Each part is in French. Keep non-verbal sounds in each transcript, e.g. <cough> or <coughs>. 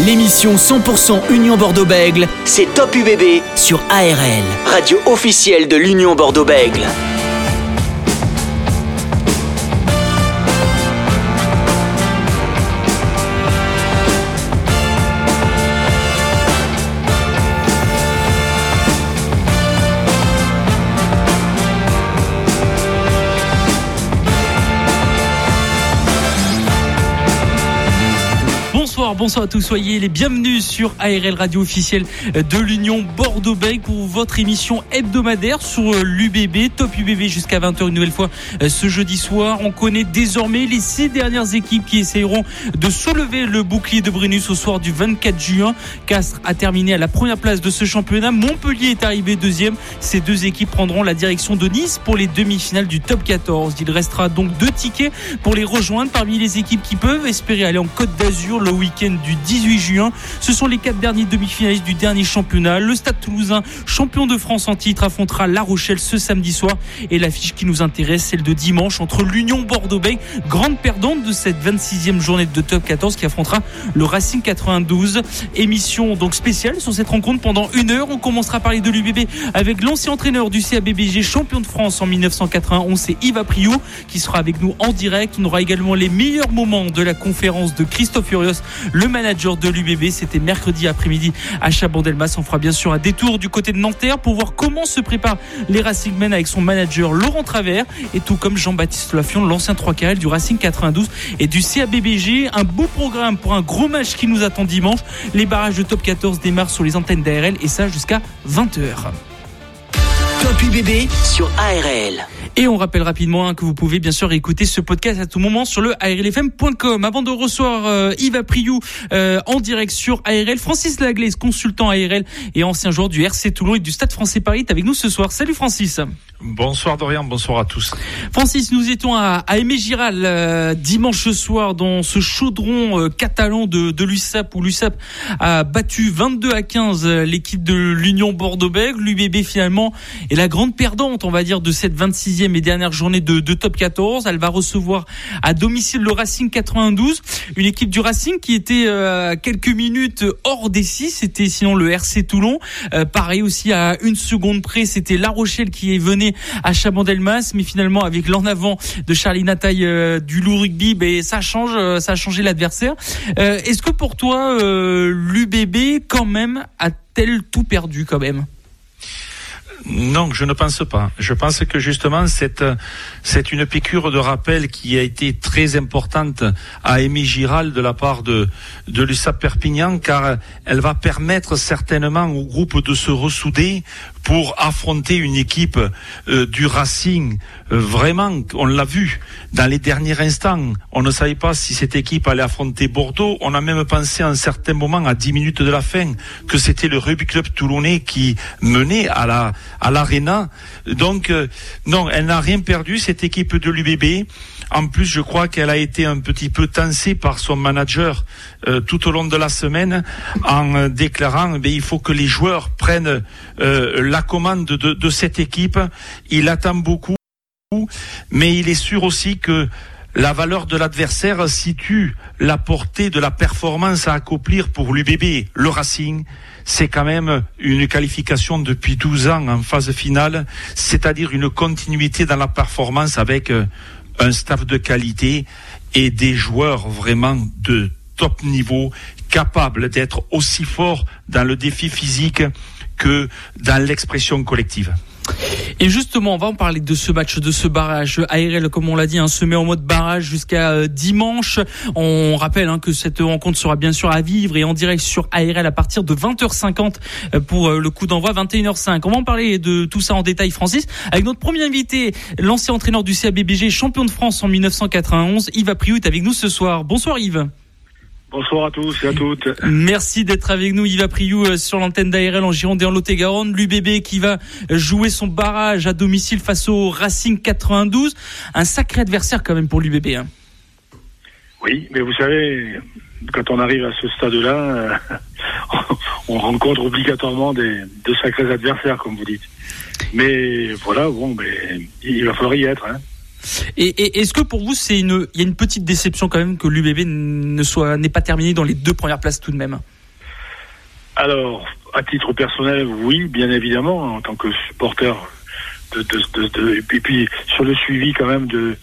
L'émission 100% Union Bordeaux-Bègle, c'est Top UBB sur ARL, radio officielle de l'Union Bordeaux-Bègle. Bonsoir à tous, soyez les bienvenus sur ARL Radio officielle de l'Union Bordeaux-Bègles pour votre émission hebdomadaire sur l'UBB, Top UBB jusqu'à 20h une nouvelle fois euh, ce jeudi soir. On connaît désormais les six dernières équipes qui essayeront de soulever le bouclier de Brennus au soir du 24 juin. Castres a terminé à la première place de ce championnat. Montpellier est arrivé deuxième. Ces deux équipes prendront la direction de Nice pour les demi-finales du top 14. Il restera donc deux tickets pour les rejoindre parmi les équipes qui peuvent espérer aller en Côte d'Azur le week-end du 18 juin. Ce sont les quatre derniers demi-finalistes du dernier championnat. Le Stade Toulousain, champion de France en titre, affrontera La Rochelle ce samedi soir. Et l'affiche qui nous intéresse, celle de dimanche entre l'Union Bordeaux-Bègles, grande perdante de cette 26e journée de top 14 qui affrontera le Racing 92. Émission donc spéciale sur cette rencontre pendant une heure. On commencera à parler de l'UBB avec l'ancien entraîneur du CABBG, champion de France en 1991, c'est Yves Apriou qui sera avec nous en direct. On aura également les meilleurs moments de la conférence de Christophe Furios, le manager de l'UBB. C'était mercredi après-midi à Chabandelmas. On fera bien sûr un détour du côté de Nanterre pour voir comment se préparent les Racing Men avec son manager Laurent Travers et tout comme Jean-Baptiste Lafion, l'ancien 3 carrel du Racing 92 et du CABBG. Un beau programme pour un gros match qui nous attend dimanche. Les barrages de top 14 démarrent sur les antennes d'ARL et ça jusqu'à 20h. Top UBB sur ARL. Et on rappelle rapidement hein, que vous pouvez bien sûr écouter ce podcast à tout moment sur le ARLFM.com. Avant de recevoir euh, Yves Apriou euh, en direct sur ARL, Francis Laglaise, consultant ARL et ancien joueur du RC Toulon et du Stade français Paris, est avec nous ce soir. Salut Francis. Bonsoir Dorian, bonsoir à tous. Francis, nous étions à, à Aimé Giral euh, dimanche soir dans ce chaudron euh, catalan de, de l'USAP où l'USAP a battu 22 à 15 l'équipe de l'Union Bordeaux-Bègles. L'UBB finalement est la grande perdante, on va dire, de cette 26e et dernière journée de, de, top 14. Elle va recevoir à domicile le Racing 92, une équipe du Racing qui était euh, quelques minutes hors des six. C'était sinon le RC Toulon. Euh, pareil aussi à une seconde près, c'était La Rochelle qui venait à Chabandelmas, mais finalement avec l'en avant de Charlie Nataille euh, du loup rugby, ben, ça change, euh, ça a changé l'adversaire. Euh, est-ce que pour toi, l'UBB quand même a-t-elle tout perdu quand même? Non, je ne pense pas. Je pense que justement, c'est, c'est une piqûre de rappel qui a été très importante à Émy Giral de la part de, de Perpignan, car elle va permettre certainement au groupe de se ressouder pour affronter une équipe euh, du Racing. Euh, vraiment, on l'a vu dans les derniers instants. On ne savait pas si cette équipe allait affronter Bordeaux. On a même pensé à un certain moment, à 10 minutes de la fin, que c'était le rugby club toulonnais qui menait à la à l'arena. Donc euh, non, elle n'a rien perdu cette équipe de l'UBB. En plus, je crois qu'elle a été un petit peu tensée par son manager euh, tout au long de la semaine en euh, déclarant eh il faut que les joueurs prennent euh, la commande de, de, cette équipe. Il attend beaucoup, mais il est sûr aussi que la valeur de l'adversaire situe la portée de la performance à accomplir pour l'UBB, le Racing. C'est quand même une qualification depuis 12 ans en phase finale, c'est-à-dire une continuité dans la performance avec un staff de qualité et des joueurs vraiment de top niveau capables d'être aussi forts dans le défi physique que dans l'expression collective. Et justement, on va en parler de ce match, de ce barrage. ARL, comme on l'a dit, hein, se met en mode barrage jusqu'à euh, dimanche. On rappelle hein, que cette rencontre sera bien sûr à vivre et en direct sur ARL à partir de 20h50 euh, pour euh, le coup d'envoi 21h05. On va en parler de tout ça en détail, Francis, avec notre premier invité, l'ancien entraîneur du CABBG, champion de France en 1991, Yves Apriou est avec nous ce soir. Bonsoir Yves. Bonsoir à tous et à toutes. Merci d'être avec nous, Yves Priou, euh, sur l'antenne d'ARL en Gironde et en Lot-et-Garonne. L'UBB qui va jouer son barrage à domicile face au Racing 92. Un sacré adversaire quand même pour l'UBB. Hein. Oui, mais vous savez, quand on arrive à ce stade-là, euh, <laughs> on rencontre obligatoirement des, de sacrés adversaires, comme vous dites. Mais voilà, bon, mais il va falloir y être. Hein. Et, est-ce que pour vous, c'est une, il y a une petite déception quand même que l'UBB ne soit, n'est pas terminé dans les deux premières places tout de même? Alors, à titre personnel, oui, bien évidemment, en tant que supporter. Et, puis, sur le suivi quand même de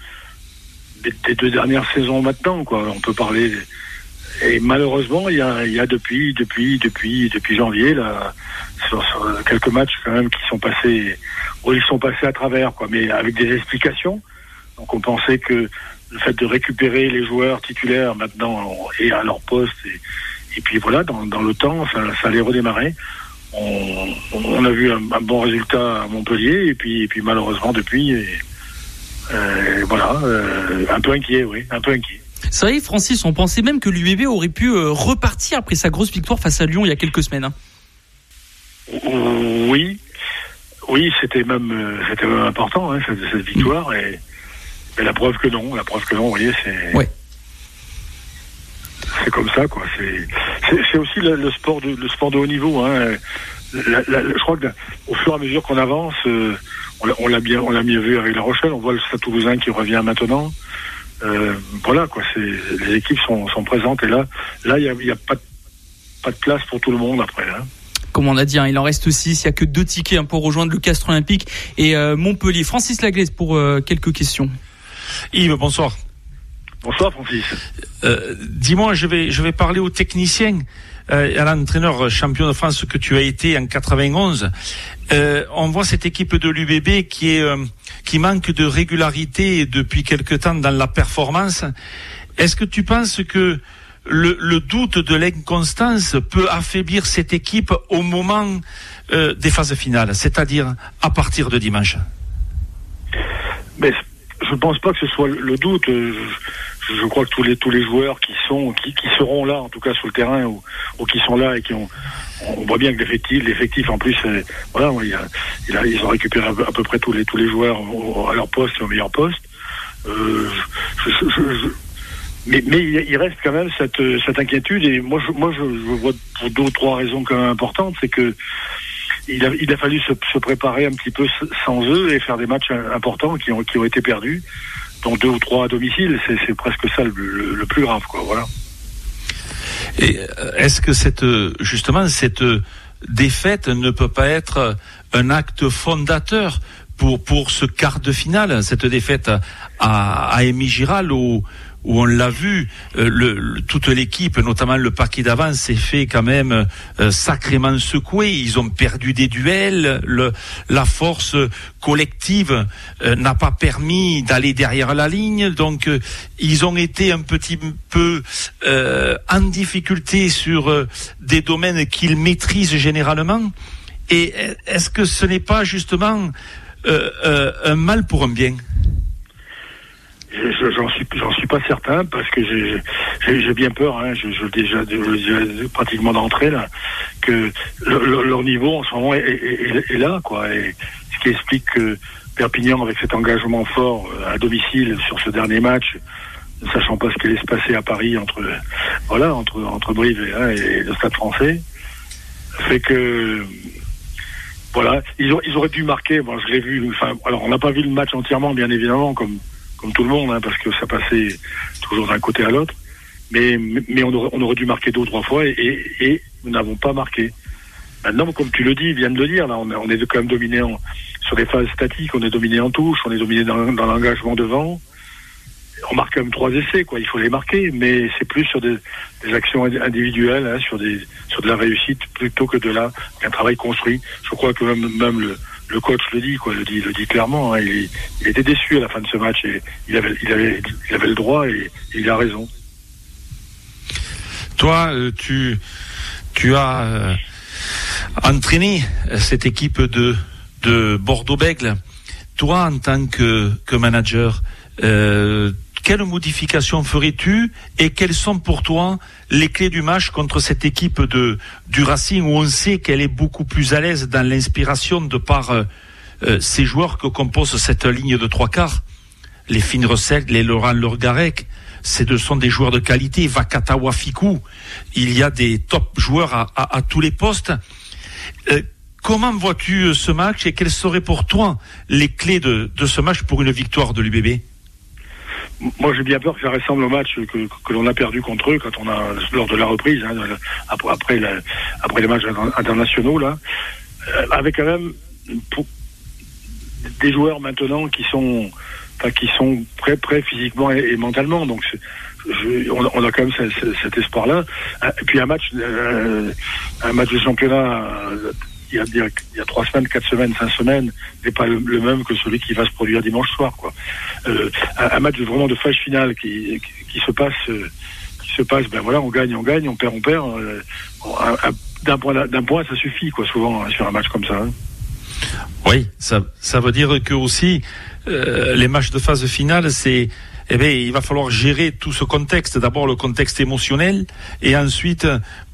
des, deux dernières saisons maintenant, quoi. On peut parler. Et malheureusement, il y a, y a depuis, depuis, depuis, depuis janvier, là, sur, quelques matchs quand même qui sont passés, où ils sont passés à travers, quoi, mais avec des explications. Donc on pensait que le fait de récupérer les joueurs titulaires maintenant et à leur poste, et, puis voilà, dans, dans, le temps, ça, ça allait redémarrer. On, on a vu un, bon résultat à Montpellier, et puis, et puis malheureusement depuis, euh, voilà, euh, un peu inquiet, oui, un peu inquiet. C'est vrai, Francis, on pensait même que l'UBB aurait pu euh, repartir après sa grosse victoire face à Lyon il y a quelques semaines. Hein. Oui, oui, c'était même, c'était même important hein, cette, cette, victoire et, mais la preuve que non, la preuve que non, vous voyez, c'est. Ouais. C'est comme ça, quoi. C'est aussi le, sport de le sport de haut niveau. Hein. je crois qu'au fur et à mesure qu'on avance, on l'a bien, on l'a mieux vu avec La Rochelle. On voit le Stade Toulousain qui revient maintenant. Euh, voilà quoi, c'est les équipes sont, sont, présentes et là, là il y a, pas, de, pas de place pour tout le monde après. Hein. Comme on a dit, hein, il en reste aussi. Il n'y a que deux tickets hein, pour rejoindre le Castre Olympique et euh, Montpellier. Francis Laglaise pour euh, quelques questions. Yves, bonsoir. Bonsoir Francis. Dis-moi, je vais, je vais parler aux techniciens. Euh, à l'entraîneur champion de France que tu as été en 91, euh, on voit cette équipe de l'UBB qui est euh, qui manque de régularité depuis quelque temps dans la performance. Est-ce que tu penses que le, le doute de l'inconstance peut affaiblir cette équipe au moment euh, des phases finales, c'est-à-dire à partir de dimanche? Mais je ne pense pas que ce soit le doute. Je crois que tous les tous les joueurs qui sont qui, qui seront là en tout cas sur le terrain ou, ou qui sont là et qui ont on voit bien que l'effectif l'effectif en plus euh, voilà il a, il a, ils ont récupéré à peu, près tous les tous les joueurs à leur poste et au meilleur poste. Euh, je, je, je, mais, mais il reste quand même cette, cette inquiétude et moi je, moi je, vois pour deux ou trois raisons quand même importantes. C'est que il a, il a fallu se, se, préparer un petit peu sans eux et faire des matchs importants qui ont, qui ont été perdus dont deux ou trois à domicile, c'est presque ça le, plus grave, quoi. Voilà. Et euh, est-ce que cette justement cette défaite ne peut pas être un acte fondateur pour pour ce quart de finale, cette défaite à, à Amy Giral où où on l'a vu, euh, toute l'équipe, notamment le paquet d'avance, s'est fait quand même euh, sacrément secouer. Ils ont perdu des duels. La force collective euh, n'a pas permis d'aller derrière la ligne. Donc, ils ont été un petit peu en difficulté sur des domaines qu'ils maîtrisent généralement. Et est-ce que ce n'est pas justement un mal pour un bien? J'en suis, j'en suis pas certain parce que j'ai bien peur. Hein, je, je déjà je, pratiquement d'entrée là que leur niveau en ce moment est, est, est, là quoi. Et ce qui explique que Perpignan avec cet engagement fort euh, à domicile sur ce dernier match, ne sachant pas ce qui allait se passer à Paris entre voilà entre entre Brive et, hein, et le Stade Français, fait que voilà, ils, ont, ils auraient dû marquer. Bon, je l'ai vu. Enfin, alors on n'a pas vu le match entièrement, bien évidemment, comme comme tout le monde, hein, parce que ça passait toujours d'un côté à l'autre. Mais, mais on, aurait, on aurait dû marquer deux ou trois fois et, et, nous n'avons pas marqué. Maintenant, comme tu le dis, vient de le dire, là, on, on est quand même dominé en, sur les phases statiques, on est dominé en touche, on est dominé dans, dans l'engagement devant. On marque quand même trois essais, quoi. Il faut les marquer, mais c'est plus sur des, des actions individuelles, hein, sur des sur de la réussite plutôt que de la qu'un travail construit. Je crois que même, même le, le coach le dit, quoi, le dit, le dit clairement. Hein, il, était déçu à la fin de ce match et il avait, il avait, il avait le droit et, il a raison. Toi, euh, tu, tu as euh, entraîné cette équipe de, de Bordeaux-Bègle. Toi, en tant que, que manager, euh, quelle modification ferais-tu et quelles sont pour toi les clés du match contre cette équipe de du Racing où on sait qu'elle est beaucoup plus à l'aise dans l'inspiration de par euh, euh, ces joueurs que compose cette ligne de trois quarts? Les Fines Recettes, les Laurent Lorgarec, ce sont des joueurs de qualité. Vakata Wafiku, il y a des top joueurs à, tous les postes. Euh, comment vois-tu ce match et quelles seraient pour toi les clés de, de ce match pour une victoire de l'UBB moi, j'ai bien peur que ça ressemble au match que, que l'on a perdu contre eux quand on a lors de la reprise, hein, après après, les matchs internationaux là, euh, avec quand même des joueurs maintenant qui sont enfin, qui sont prêts prêts physiquement et, mentalement. Donc on, a quand même cet, cet espoir-là. Et puis un match, euh, un match de championnat il y, a, il y a trois semaines, quatre semaines, cinq semaines, n'est pas le, même que celui qui va se produire dimanche soir. Quoi. Euh, un, match vraiment de phase finale qui, qui, se passe, euh, qui se passe, ben voilà, on gagne, on gagne, on perd, on perd. Euh, d'un point, d'un point, ça suffit, quoi, souvent hein, sur un match comme ça. Hein. Oui, ça, ça veut dire que aussi les matchs de phase finale, c'est eh bien, il va falloir gérer tout ce contexte. D'abord le contexte émotionnel et ensuite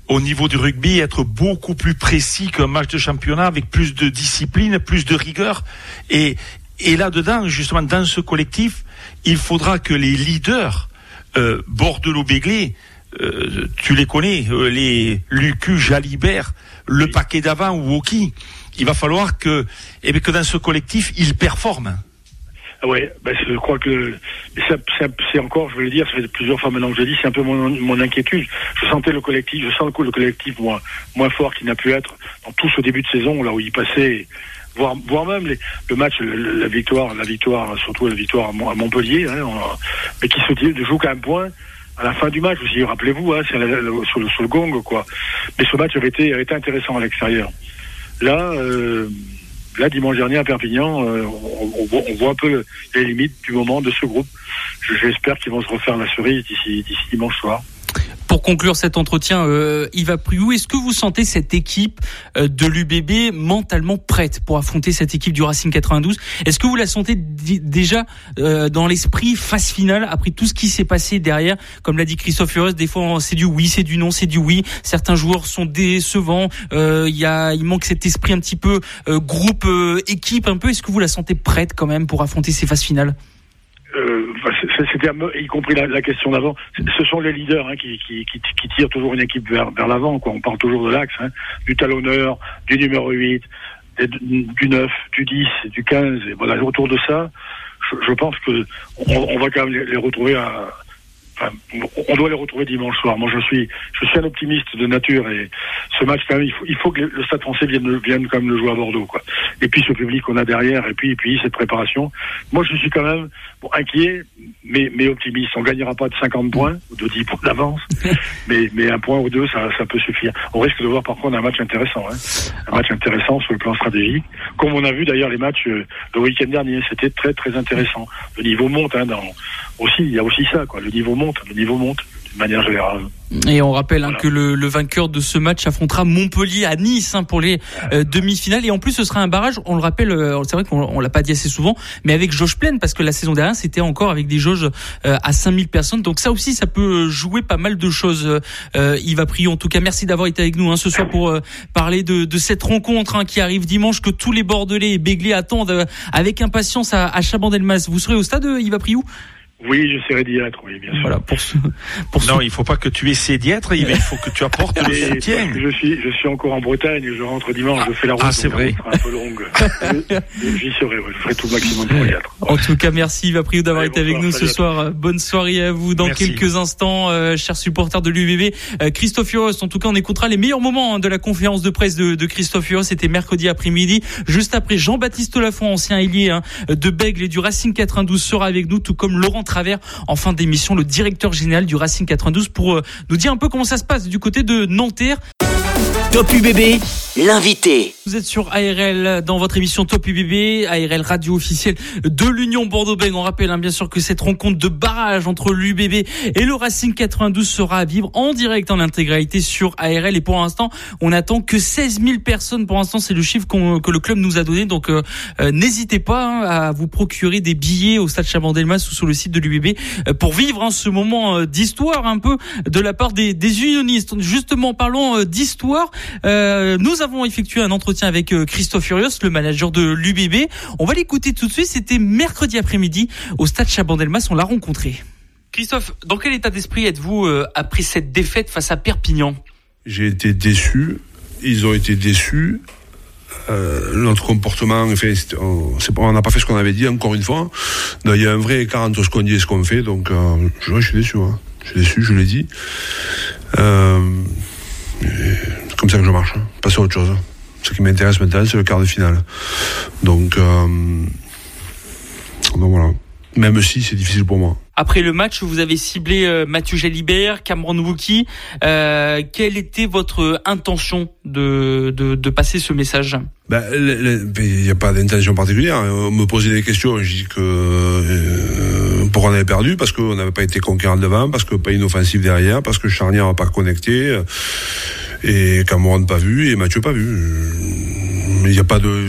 au niveau du rugby être beaucoup plus précis qu'un match de championnat avec plus de discipline, plus de rigueur. Et, et là-dedans, justement, dans ce collectif, il faudra que les leaders, euh, Bordelot-Béglé, euh, tu les connais, euh, les Lucu, Jalibert, le paquet d'avant ou Woki, il va falloir que, eh bien, que dans ce collectif, ils performent. Ah ouais, ben je crois que c'est encore, je vais le dire, ça fait plusieurs fois maintenant que je le dis, c'est un peu mon, inquiétude. Je sentais le collectif, je sens le, le collectif moins, moins fort qu'il n'a pu être dans tout ce début de saison, là où il passait, voire, voire même le match, la victoire, la victoire, surtout la victoire à Montpellier, hein, mais qui se joue qu'à un point à la fin du match aussi. Rappelez-vous, hein, c'est sur, le, sur le gong, quoi. Mais ce match avait été, avait été intéressant à l'extérieur. Là. Euh, là, dimanche dernier à Perpignan, euh, on, voit un peu les limites du moment de ce groupe. J'espère qu'ils vont se refaire la cerise d'ici dimanche soir. Pour conclure cet entretien, euh, Yves Priou, est-ce que vous sentez cette équipe euh, de l'UBB mentalement prête pour affronter cette équipe du Racing 92 Est-ce que vous la sentez déjà euh, dans l'esprit phase finale après tout ce qui s'est passé derrière? Comme l'a dit Christophe Heureuse, des fois c'est du oui, c'est du non, c'est du oui. Certains joueurs sont décevants. Il y il manque cet esprit un petit peu groupe, équipe un peu. Est-ce que vous la sentez prête quand même pour affronter ces phases finales? Euh, c'était y compris la, question d'avant. Ce sont les leaders hein, qui, qui, qui, tirent toujours une équipe vers, vers l'avant. On parle toujours de l'axe, hein, du talonneur, du numéro 8, du 9, du 10, du 15. Et voilà, autour de ça, je, pense que on, va quand même les retrouver à, on doit les retrouver dimanche soir. Moi, je suis, je suis un optimiste de nature et ce match, quand même, il faut, il faut que le Stade Français vienne, vienne quand même le jouer à Bordeaux, quoi. Et puis ce public qu'on a derrière, et puis, et puis cette préparation. Moi, je suis quand même bon, inquiet, mais, mais optimiste. On gagnera pas de 50 points ou de 10 points d'avance, <laughs> mais, mais un point ou deux, ça, ça peut suffire. On risque de voir par contre un match intéressant, hein. un match intéressant sur le plan stratégique, comme on a vu d'ailleurs les matchs euh, le week-end dernier. C'était très très intéressant. Le niveau monte, hein, dans aussi, il y a aussi ça, quoi. Le niveau monte, le niveau monte de manière générale. Et on rappelle hein, que le, le, vainqueur de ce match affrontera Montpellier à Nice hein, pour les euh, demi-finales. Et en plus, ce sera un barrage. On le rappelle, euh, c'est vrai qu'on on l'a pas dit assez souvent, mais avec jauge pleine parce que la saison dernière c'était encore avec des jauges euh, à 5000 personnes. Donc ça aussi, ça peut jouer pas mal de choses. Euh, Yves Priou, en tout cas, merci d'avoir été avec nous hein, ce soir pour parler de, de, cette rencontre hein, qui arrive dimanche que tous les Bordelais et Béglés attendent avec impatience à, à Chabandelmas. Vous serez au stade, Yves Priou oui, j'essaierai d'y être, oui, bien sûr. Voilà, pour ce, pour non, il faut pas que tu essaies d'y être, il <laughs> faut que tu apportes le soutien. Je suis, je suis encore en Bretagne, je rentre dimanche, je fais la route. Ah, c'est vrai. Un peu longue. <laughs> J'y serai, je ferai tout le maximum pour y être. En tout cas, merci Yves d'avoir été avec nous ce soir. Bonne soirée à vous dans quelques instants, euh, chers supporters de l'UBB. Euh, Christophe Huros, en tout cas, on écoutera les meilleurs moments hein, de la conférence de presse de, de Christophe Huros. C'était mercredi après-midi, juste après Jean-Baptiste Lafont, ancien ailier hein, de Bègle et du Racing 92 sera avec nous, tout comme Laurent Travers. Enfin, d'émission le directeur général du Racing 92 pour euh, nous dire un peu comment ça se passe du côté de Nanterre. Top UBB, l'invité. Vous êtes sur ARL dans votre émission Top UBB, ARL radio officielle de l'Union Bordeaux-Bègles. On rappelle hein, bien sûr que cette rencontre de barrage entre l'UBB et le Racing 92 sera à vivre en direct en intégralité sur ARL. Et pour l'instant, on attend que 16 000 personnes. Pour l'instant, c'est le chiffre que le club nous a donné. Donc, euh, euh, n'hésitez pas hein, à vous procurer des billets au stade Chabandelmas ou sur le site de l'UBB euh, pour vivre hein, ce moment d'histoire un peu de la part des, des unionistes. Justement, parlons d'histoire. Euh, nous avons effectué un entretien avec euh, Christophe Furios, le manager de l'UBB. On va l'écouter tout de suite. C'était mercredi après-midi au stade Chabandelmas. On l'a rencontré. Christophe, dans quel état d'esprit êtes-vous euh, après cette défaite face à Perpignan? J'ai été déçu. Ils ont été déçus. euh, notre comportement, fait, on n'a pas fait ce qu'on avait dit encore une fois. Il y a un vrai écart entre ce qu'on dit et ce qu'on fait, donc je, suis déçu. Hein. Je suis déçu, je l'ai dit. C'est comme ça que je marche, hein. passer à autre chose. Ce qui m'intéresse maintenant, c'est le quart de finale. Donc, donc voilà. Même si c'est difficile pour moi. Après le match, vous avez ciblé euh, Mathieu Jalibert, Cameron Wookie. Euh, quelle était votre intention de, de, de passer ce message? Ben, Il n'y a pas d'intention particulière. On me posait des questions, je dis que euh, pourquoi on avait perdu, parce qu'on n'avait pas été conquérant devant, parce que pas une offensive derrière, parce que Charnier n'a pas connecté, et Cameron pas vu, et Mathieu pas vu. Il n'y a pas de...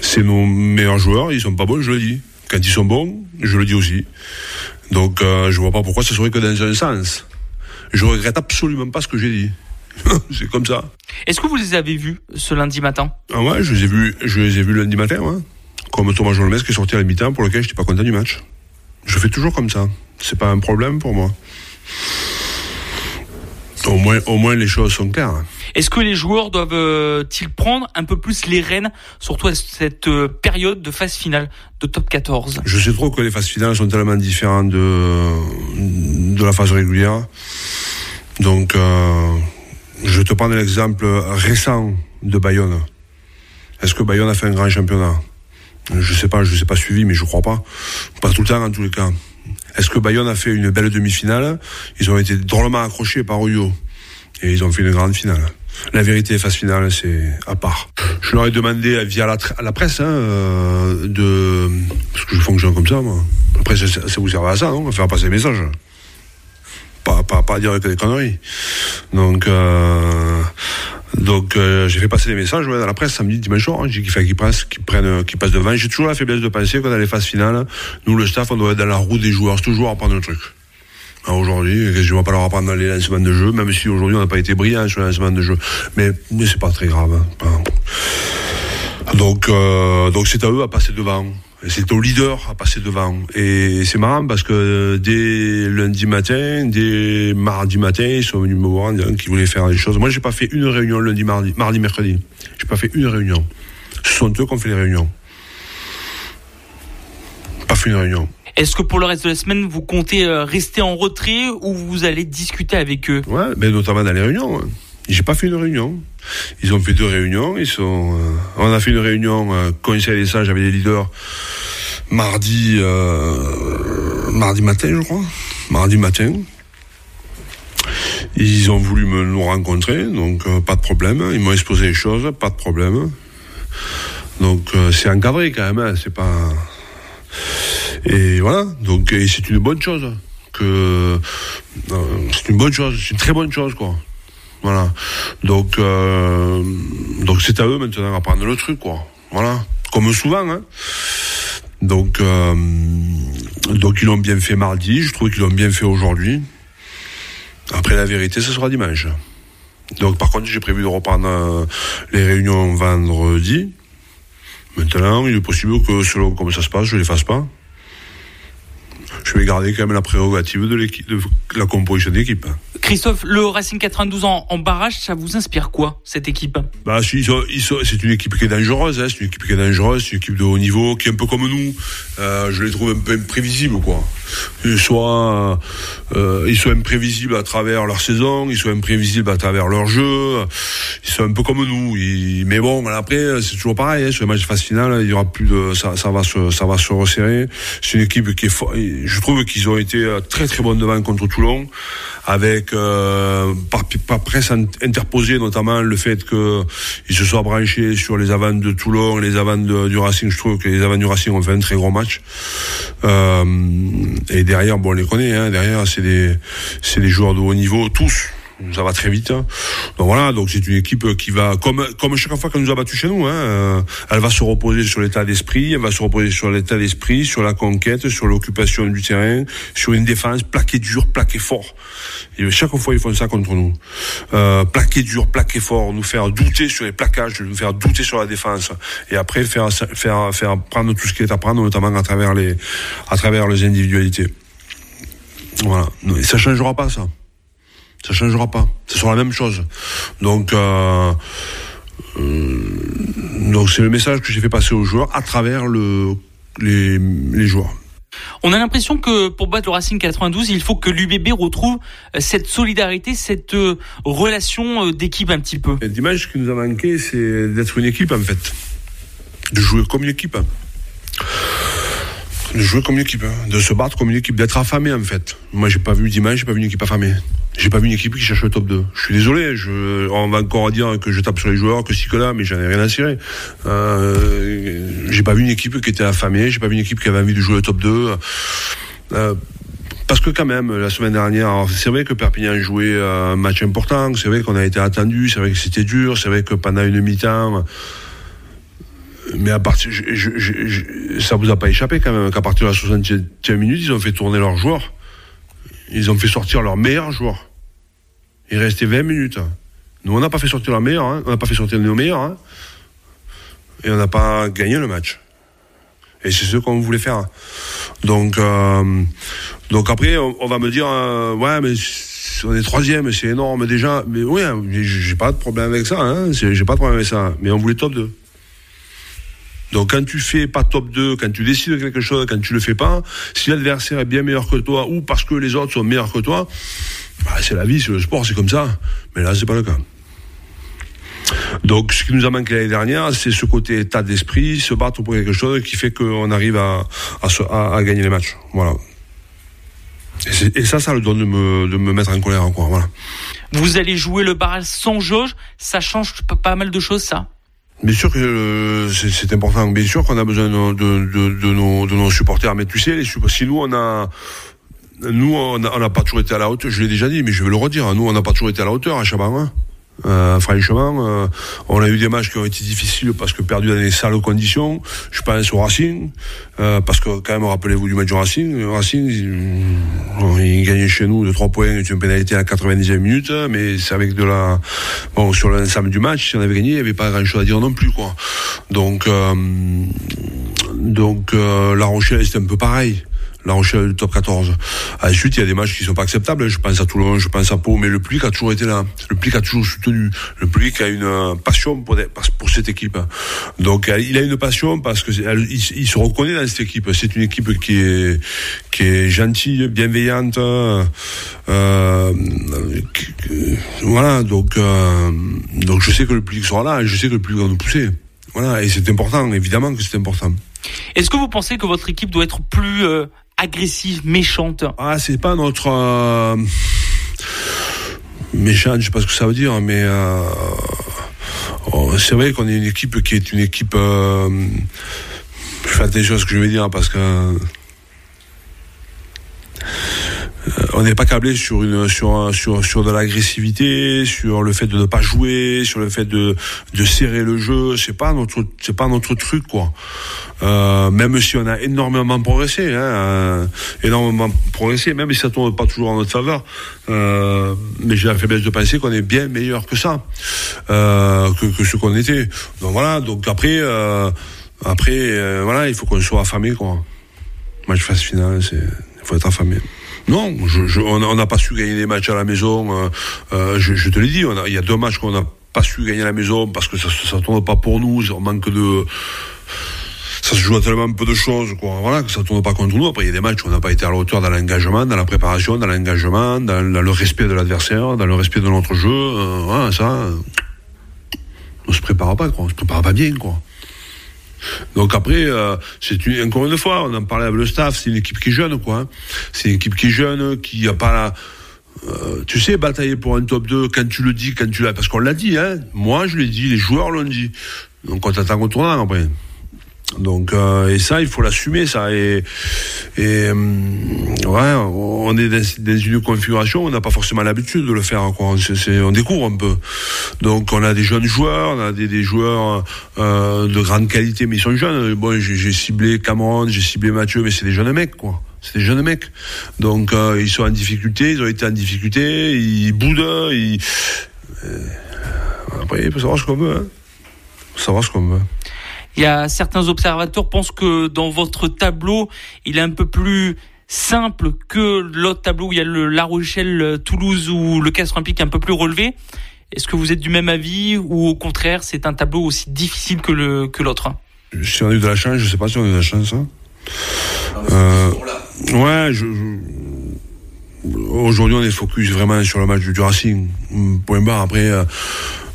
C'est nos meilleurs joueurs, ils sont pas bons, je le dis. Quand ils sont bons, je le dis aussi. Donc euh, je vois pas pourquoi ce serait que dans un sens. Je regrette absolument pas ce que j'ai dit. <laughs> c'est comme ça. Est-ce que vous les avez vus ce lundi matin? Ah ouais, je les ai vus, je les ai vus lundi matin, ouais. Comme Thomas Jolmes qui est sorti à la mi-temps pour lequel je n'étais pas content du match. Je fais toujours comme ça. C'est pas un problème pour moi. Au moins, au moins les choses sont claires. Est-ce que les joueurs doivent-ils prendre un peu plus les rênes, surtout à cette euh, période de phase finale de top 14 Je sais trop que les phases finales sont tellement différentes de, de la phase régulière. Donc, euh, je te prends l'exemple récent de Bayonne. Est-ce que Bayonne a fait un grand championnat? Je sais pas, je ne sais pas suivi, mais je crois pas. Pas tout le temps en tous les cas. Est-ce que Bayonne a fait une belle demi-finale? Ils ont été drôlement accrochés par Oyo. Et ils ont fait une grande finale. La vérité, phase finale, c'est à part. Je leur ai demandé via la, presse hein, euh, de... Parce que je fonctionne comme ça, moi. Après, ça, vous sert à ça, non? Faire passer des messages. Pas, pas, pas dire que des conneries. Donc... Euh, donc euh, j'ai fait passer des messages dans la presse samedi, dimanche soir. Hein, j'ai qu'il qu'ils passent, qu'ils prennent, qu'ils passent devant. J'ai toujours la faiblesse de penser que dans les phases finales, nous le staff, on doit être dans la roue des joueurs, toujours apprendre le truc. Aujourd'hui, je ne vais pas leur apprendre dans les lancements de jeu, même si aujourd'hui on n'a pas été brillant sur les lancements de jeu. Mais, mais c'est pas très grave. Hein. Donc, euh, donc c'est à eux à passer devant. C'est au leader à passer devant. Et c'est marrant parce que dès lundi matin, dès mardi matin, ils sont venus me voir en disant qu'ils voulaient faire des choses. Moi, j'ai pas fait une réunion lundi, mardi, mardi, mercredi. J'ai pas fait une réunion. Ce sont eux qui ont fait les réunions. Pas fait une réunion. Est-ce que pour le reste de la semaine, vous comptez euh, rester en retrait ou vous allez discuter avec eux? Ouais, mais notamment dans les réunions. Hein. J'ai pas fait une réunion. Ils ont fait deux réunions. Ils sont. Euh, on a fait une réunion euh, conseil des sages avec les leaders mardi, euh, mardi matin, je crois. Mardi matin. Ils ont voulu me nous rencontrer, donc euh, pas de problème. Ils m'ont exposé les choses, pas de problème. Donc c'est encadré quand même. Hein, c'est pas. Et voilà, donc c'est une bonne chose. Que c'est une bonne chose, c'est une très bonne chose quoi. Voilà. Donc euh, donc c'est à eux maintenant à prendre le truc quoi. Voilà. Comme souvent. Hein. Donc euh, donc ils l'ont bien fait mardi. Je trouve qu'ils l'ont bien fait aujourd'hui. Après la vérité, ce sera dimanche. Donc par contre, j'ai prévu de reprendre euh, les réunions vendredi. Maintenant, il est possible que selon comment ça se passe, je les fasse pas je vais garder quand même la prérogative de, la composition d'équipe. Christophe, le Racing 92 en, en, barrage, ça vous inspire quoi, cette équipe? Bah, ils ils sont, C'est une équipe qui est dangereuse, hein, c'est une équipe qui est dangereuse, c'est une équipe de haut niveau, qui est un peu comme nous. Euh, je les trouve un peu imprévisibles, quoi. Soit euh, ils sont imprévisibles à travers leur saison, ils sont imprévisibles à travers leur jeu, ils sont un peu comme nous. mais bon, après, c'est toujours pareil, hein, sur le match de phase finale, il y aura plus de, ça, ça va se, ça va se resserrer. C'est une équipe qui est forte je trouve qu'ils ont été euh, très très bons devant contre Toulon, avec euh, par, par, presse interposée notamment le fait qu'ils se soient branchés sur les avants de Toulon, les avants du Racing. Je trouve que les avants du Racing ont fait un très gros match. Euh, et derrière, bon, on les connaît. Hein, derrière, c'est des c'est des joueurs de haut niveau tous ça va très vite. Hein. Donc voilà, donc c'est une équipe qui va, comme comme chaque fois qu'elle nous a battu chez nous, hein, euh, elle va se reposer sur l'état d'esprit, elle va se reposer sur l'état d'esprit, sur la conquête, sur l'occupation du terrain, sur une défense plaquée dur, plaquée fort. Et chaque fois ils font ça contre nous, euh, plaquer dur, plaquer fort, nous faire douter sur les plaquages, nous faire douter sur la défense, et après faire faire faire prendre tout ce qui est à prendre, notamment à travers les à travers les individualités. Voilà, et ça changera pas ça. Ça changera pas. Ce sera la même chose. Donc, euh, donc c'est le message que j'ai fait passer aux joueurs à travers le, les, les joueurs. On a l'impression que pour battre le Racing 92, il faut que l'UBB retrouve cette solidarité, cette relation d'équipe un petit peu. L'image qui nous a manqué, c'est d'être une équipe en fait. De jouer comme une équipe de jouer comme une équipe, hein. de se battre comme une équipe, d'être affamé en fait. Moi j'ai pas vu d'image, j'ai pas vu une équipe affamée. J'ai pas vu une équipe qui cherche le top 2. Je suis désolé, je, on va encore dire que je tape sur les joueurs, que si que là, mais j'en ai rien à cirer. Euh, j'ai pas vu une équipe qui était affamée, j'ai pas vu une équipe qui avait envie de jouer le top 2. Euh, parce que quand même, la semaine dernière, c'est vrai que Perpignan joué un match important, c'est vrai qu'on a été attendu, c'est vrai que c'était dur, c'est vrai que pendant une mi-temps, mais à partir, je, je, je, ça vous a pas échappé quand même qu'à partir de la 60e minute, ils ont fait tourner leurs joueurs. Ils ont fait sortir leurs meilleurs joueurs. Il restait 20 minutes. Nous, on n'a pas fait sortir leurs meilleurs, hein. on n'a pas fait sortir nos meilleurs, hein. et on n'a pas gagné le match. Et c'est ce qu'on voulait faire. Donc, euh, donc après, on, va me dire, euh, ouais, mais on est troisième, c'est énorme déjà. Mais oui, hein, j'ai pas de problème avec ça. Hein, j'ai pas de problème avec ça. Mais on voulait top 2. Donc quand tu fais pas top 2, quand tu décides de quelque chose, quand tu le fais pas, si l'adversaire est bien meilleur que toi ou parce que les autres sont meilleurs que toi, bah, c'est la vie, c'est le sport, c'est comme ça. Mais là, c'est pas le cas. Donc, ce qui nous a manqué l'année dernière, c'est ce côté état d'esprit, se battre pour quelque chose qui fait qu'on arrive à, à, à, gagner les matchs. Voilà. Et, et, ça, ça le donne de me, de me mettre en colère encore. Voilà. Vous allez jouer le barrage sans jauge, ça change pas mal de choses, ça? Bien sûr que euh, c'est important. Bien sûr qu'on a besoin de, nos, supporters. Mais tu sais, les, si nous, on a, nous, on n'a pas toujours été à la hauteur. Je l'ai déjà dit, mais je vais le redire. Nous, on n'a pas toujours été à la hauteur à. Euh, franchement, euh, on a eu des matchs qui ont été difficiles parce que perdus dans des sales conditions. Je pense au Racing, euh, parce que quand même, rappelez-vous du match du Racing. Racing, il, il, gagnait chez nous de 3 points, une pénalité à la 90e minute, mais c'est avec de la... Bon, sur l'ensemble du match, si on avait gagné, il n'y avait pas grand-chose à dire non plus, quoi. Donc, donc La Rochelle, c'était un peu pareil. La Rochelle du top 14. Ensuite, il y a des matchs qui sont pas acceptables. Je pense à Toulon, je pense à Pau, mais le public a toujours été là. Le public a toujours soutenu. Le public a une passion pour, pour cette équipe. Donc, il a une passion parce que il, se reconnaît dans cette équipe. C'est une équipe qui est qui est gentille, bienveillante. Euh, qui, voilà. Donc, euh, donc, je sais que le public sera là. Et je sais que le public va nous pousser. Voilà. Et c'est important. Évidemment que c'est important. Est-ce que vous pensez que votre équipe doit être plus euh, agressive, méchante Ah, c'est pas notre euh, méchante, je sais pas ce que ça veut dire, mais euh, oh, c'est vrai qu'on est une équipe qui est une équipe. Euh, je fais attention à ce que je vais dire parce que on n'est pas câblé sur une sur sur sur de l'agressivité, sur le fait de ne pas jouer, sur le fait de de serrer le jeu. C'est pas notre c'est pas notre truc quoi. Euh, même si on a énormément progressé, hein, euh, énormément progressé, même si ça tourne pas toujours en notre faveur. Euh, mais j'ai la faiblesse de penser qu'on est bien meilleur que ça, euh, que, que ce qu'on était. Donc voilà. Donc après euh, après voilà, il faut qu'on soit affamé quoi. Match phase finale, c'est il faut être affamé. Non, on n'a pas su gagner des matchs à la maison. Euh, euh, je, te l'ai dit, il y a deux matchs qu'on n'a pas su gagner à la maison parce que ça ne tourne pas pour nous. On manque de. Ça se joue à tellement peu de choses, quoi. Voilà, que ça tourne pas contre nous. Après, il y a des matchs où on n'a pas été à la hauteur dans l'engagement, dans la préparation, dans l'engagement, dans, le respect de l'adversaire, dans le respect de notre jeu. Euh, ça. On se prépare pas, quoi. On se prépare pas bien, quoi. Donc après, euh, c'est une, encore une fois, on en parlait avec le staff, c'est une équipe qui est jeune, quoi. Hein. C'est une équipe qui est jeune, qui a pas la... Euh, tu sais, batailler pour un top 2, quand tu le dis, quand tu l'as... Parce qu'on l'a dit, hein. Moi, je l'ai dit, les joueurs l'ont dit. Donc on t'attend au tournant, après. Donc euh, et ça il faut l'assumer ça. Et euh, ouais on est dans, une configuration on n'a pas forcément l'habitude de le faire quoi. On découvre un peu. Donc on a des jeunes joueurs on a des, joueurs euh, de grande qualité mais ils sont jeunes. Bon j'ai, ciblé Cameron j'ai ciblé Mathieu mais c'est des jeunes mecs quoi. C'est des jeunes mecs. Donc ils sont en difficulté ils ont été en difficulté ils boudent ils après il faut savoir ce qu'on veut hein. faut savoir ce qu'on veut il y a certains observateurs pensent que dans votre tableau, il est un peu plus simple que l'autre tableau où il y a le La Rochelle, Toulouse ou le Castres Olympique un peu plus relevé. Est-ce que vous êtes du même avis ou au contraire c'est un tableau aussi difficile que le que l'autre? Si on a eu de la chance, je sais pas si on a eu de la chance. Hein. Euh, ouais, je, aujourd'hui on est focus vraiment sur le match du Racing. Point barre. Après, euh,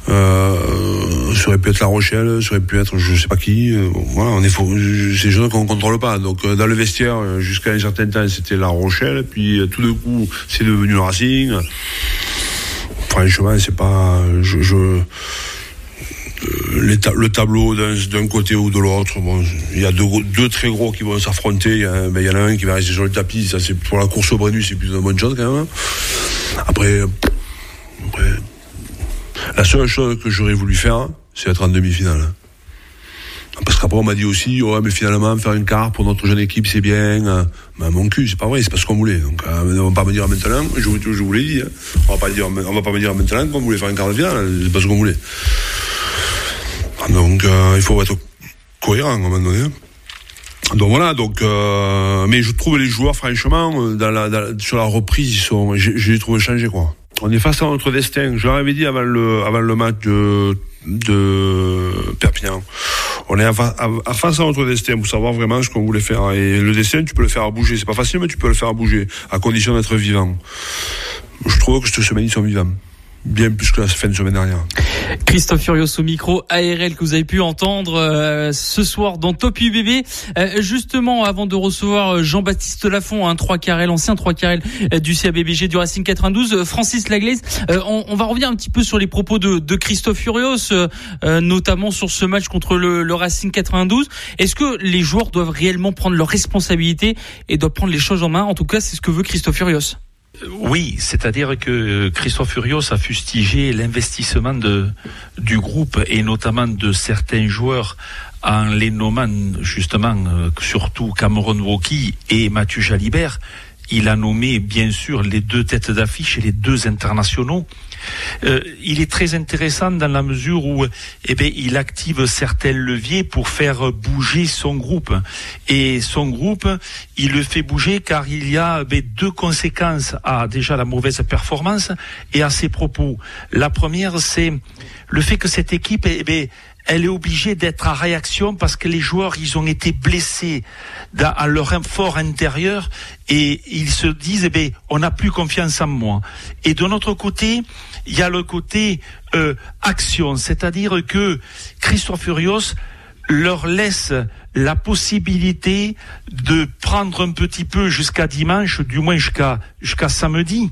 euh, ça aurait pu être La Rochelle, ça aurait pu être je sais pas qui. Euh, voilà, on est c'est des choses qu'on contrôle pas. Donc euh, dans le vestiaire, jusqu'à un certain temps, c'était La Rochelle, puis tout d'un coup, c'est devenu le Racing. Franchement, c'est pas, je, le tableau d'un côté ou de l'autre. Il y a deux, très gros qui vont s'affronter. Il, ben, il, y en a un qui va rester sur le tapis. Ça, pour la course au bonus, c'est plus une bonne chose quand même. Après, après la seule chose que j'aurais voulu faire, c'est être en demi-finale. Parce qu'après, on m'a dit aussi, ouais, mais finalement, faire une carte pour notre jeune équipe, c'est bien. Mais mon cul, c'est pas vrai, c'est pas ce qu'on voulait. Donc, euh, on va pas me dire maintenant, je, je vous l'ai dit, hein. on va pas dire, on va pas me dire maintenant qu'on voulait faire une carte de finale, c'est pas ce qu'on voulait. Donc, euh, il faut être cohérent à un moment donné. Donc voilà, donc euh, mais je trouve les joueurs franchement dans la, sur la reprise ils sont, je les trouve changés quoi on est face à notre destin. Je l'avais dit avant le, avant le match de, de Perpignan. On est face à notre destin pour savoir vraiment ce qu'on voulait faire. Et le destin, tu peux le faire bouger. C'est pas facile, mais tu peux le faire bouger, à condition d'être vivant. Je trouve que cette semaine, ils sont vivants bien plus que la fin de semaine dernière. Christophe Furios au micro ARL que vous avez pu entendre euh, ce soir dans Top UBB. Euh, justement, avant de recevoir euh, Jean-Baptiste Lafont, un 3 carrel, l'ancien 3 carrel du CABBG du Racing 92, Francis Laglaise, on, on, va revenir un petit peu sur les propos de, de Christophe Furios, notamment sur ce match contre le, le Racing 92. Est-ce que les joueurs doivent réellement prendre leurs responsabilités et doivent prendre les choses en main? En tout cas, c'est ce que veut Christophe Furios. Oui, c'est-à-dire que Christophe Furios a fustigé l'investissement de, du groupe et notamment de certains joueurs en les nommant justement euh, surtout Cameron Woki et Mathieu Jalibert. Il a nommé bien sûr les deux têtes d'affiche et les deux internationaux. Euh, il est très intéressant dans la mesure où eh bien, il active certains leviers pour faire bouger son groupe. Et son groupe, il le fait bouger car il y a eh deux conséquences à déjà la mauvaise performance et à ses propos. La première, c'est le fait que cette équipe, eh bien, elle est obligée d'être à réaction parce que les joueurs, ils ont été blessés à leur fort intérieur et ils se disent, eh bien, on n'a plus confiance en moi. Et de notre côté, il y a le côté euh, action, c'est-à-dire que Christophe Furios leur laisse la possibilité de prendre un petit peu jusqu'à dimanche, du moins jusqu'à jusqu'à samedi,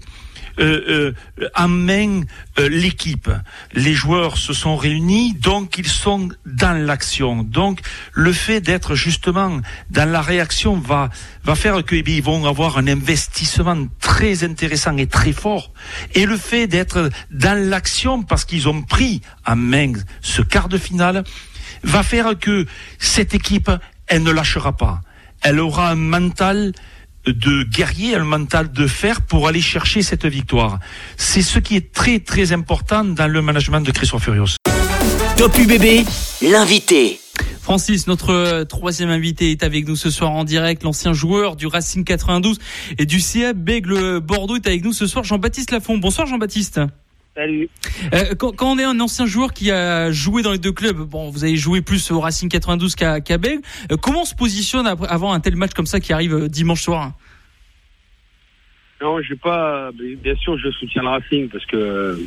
euh, euh, en main euh, l'équipe. Les joueurs se sont réunis, donc ils sont dans l'action. Donc le fait d'être justement dans la réaction va va faire qu'ils eh vont avoir un investissement très intéressant et très fort. Et le fait d'être dans l'action parce qu'ils ont pris en main ce quart de finale va faire que cette équipe elle ne lâchera pas. Elle aura un mental de guerrier, un mental de fer pour aller chercher cette victoire. C'est ce qui est très très important dans le management de Christophe Furios. Top UBB, l'invité. Francis, notre euh, troisième invité est avec nous ce soir en direct. L'ancien joueur du Racing 92 et du CA Bègle Bordeaux est avec nous ce soir. Jean-Baptiste Lafont. Bonsoir Jean-Baptiste. Salut. Euh, quand, on est un ancien joueur qui a joué dans les deux clubs, bon, vous avez joué plus au Racing 92 qu'à qu euh, comment on se positionne avant un tel match comme ça qui arrive euh, dimanche soir? Non, je pas. Bien sûr, je soutiens le Racing parce que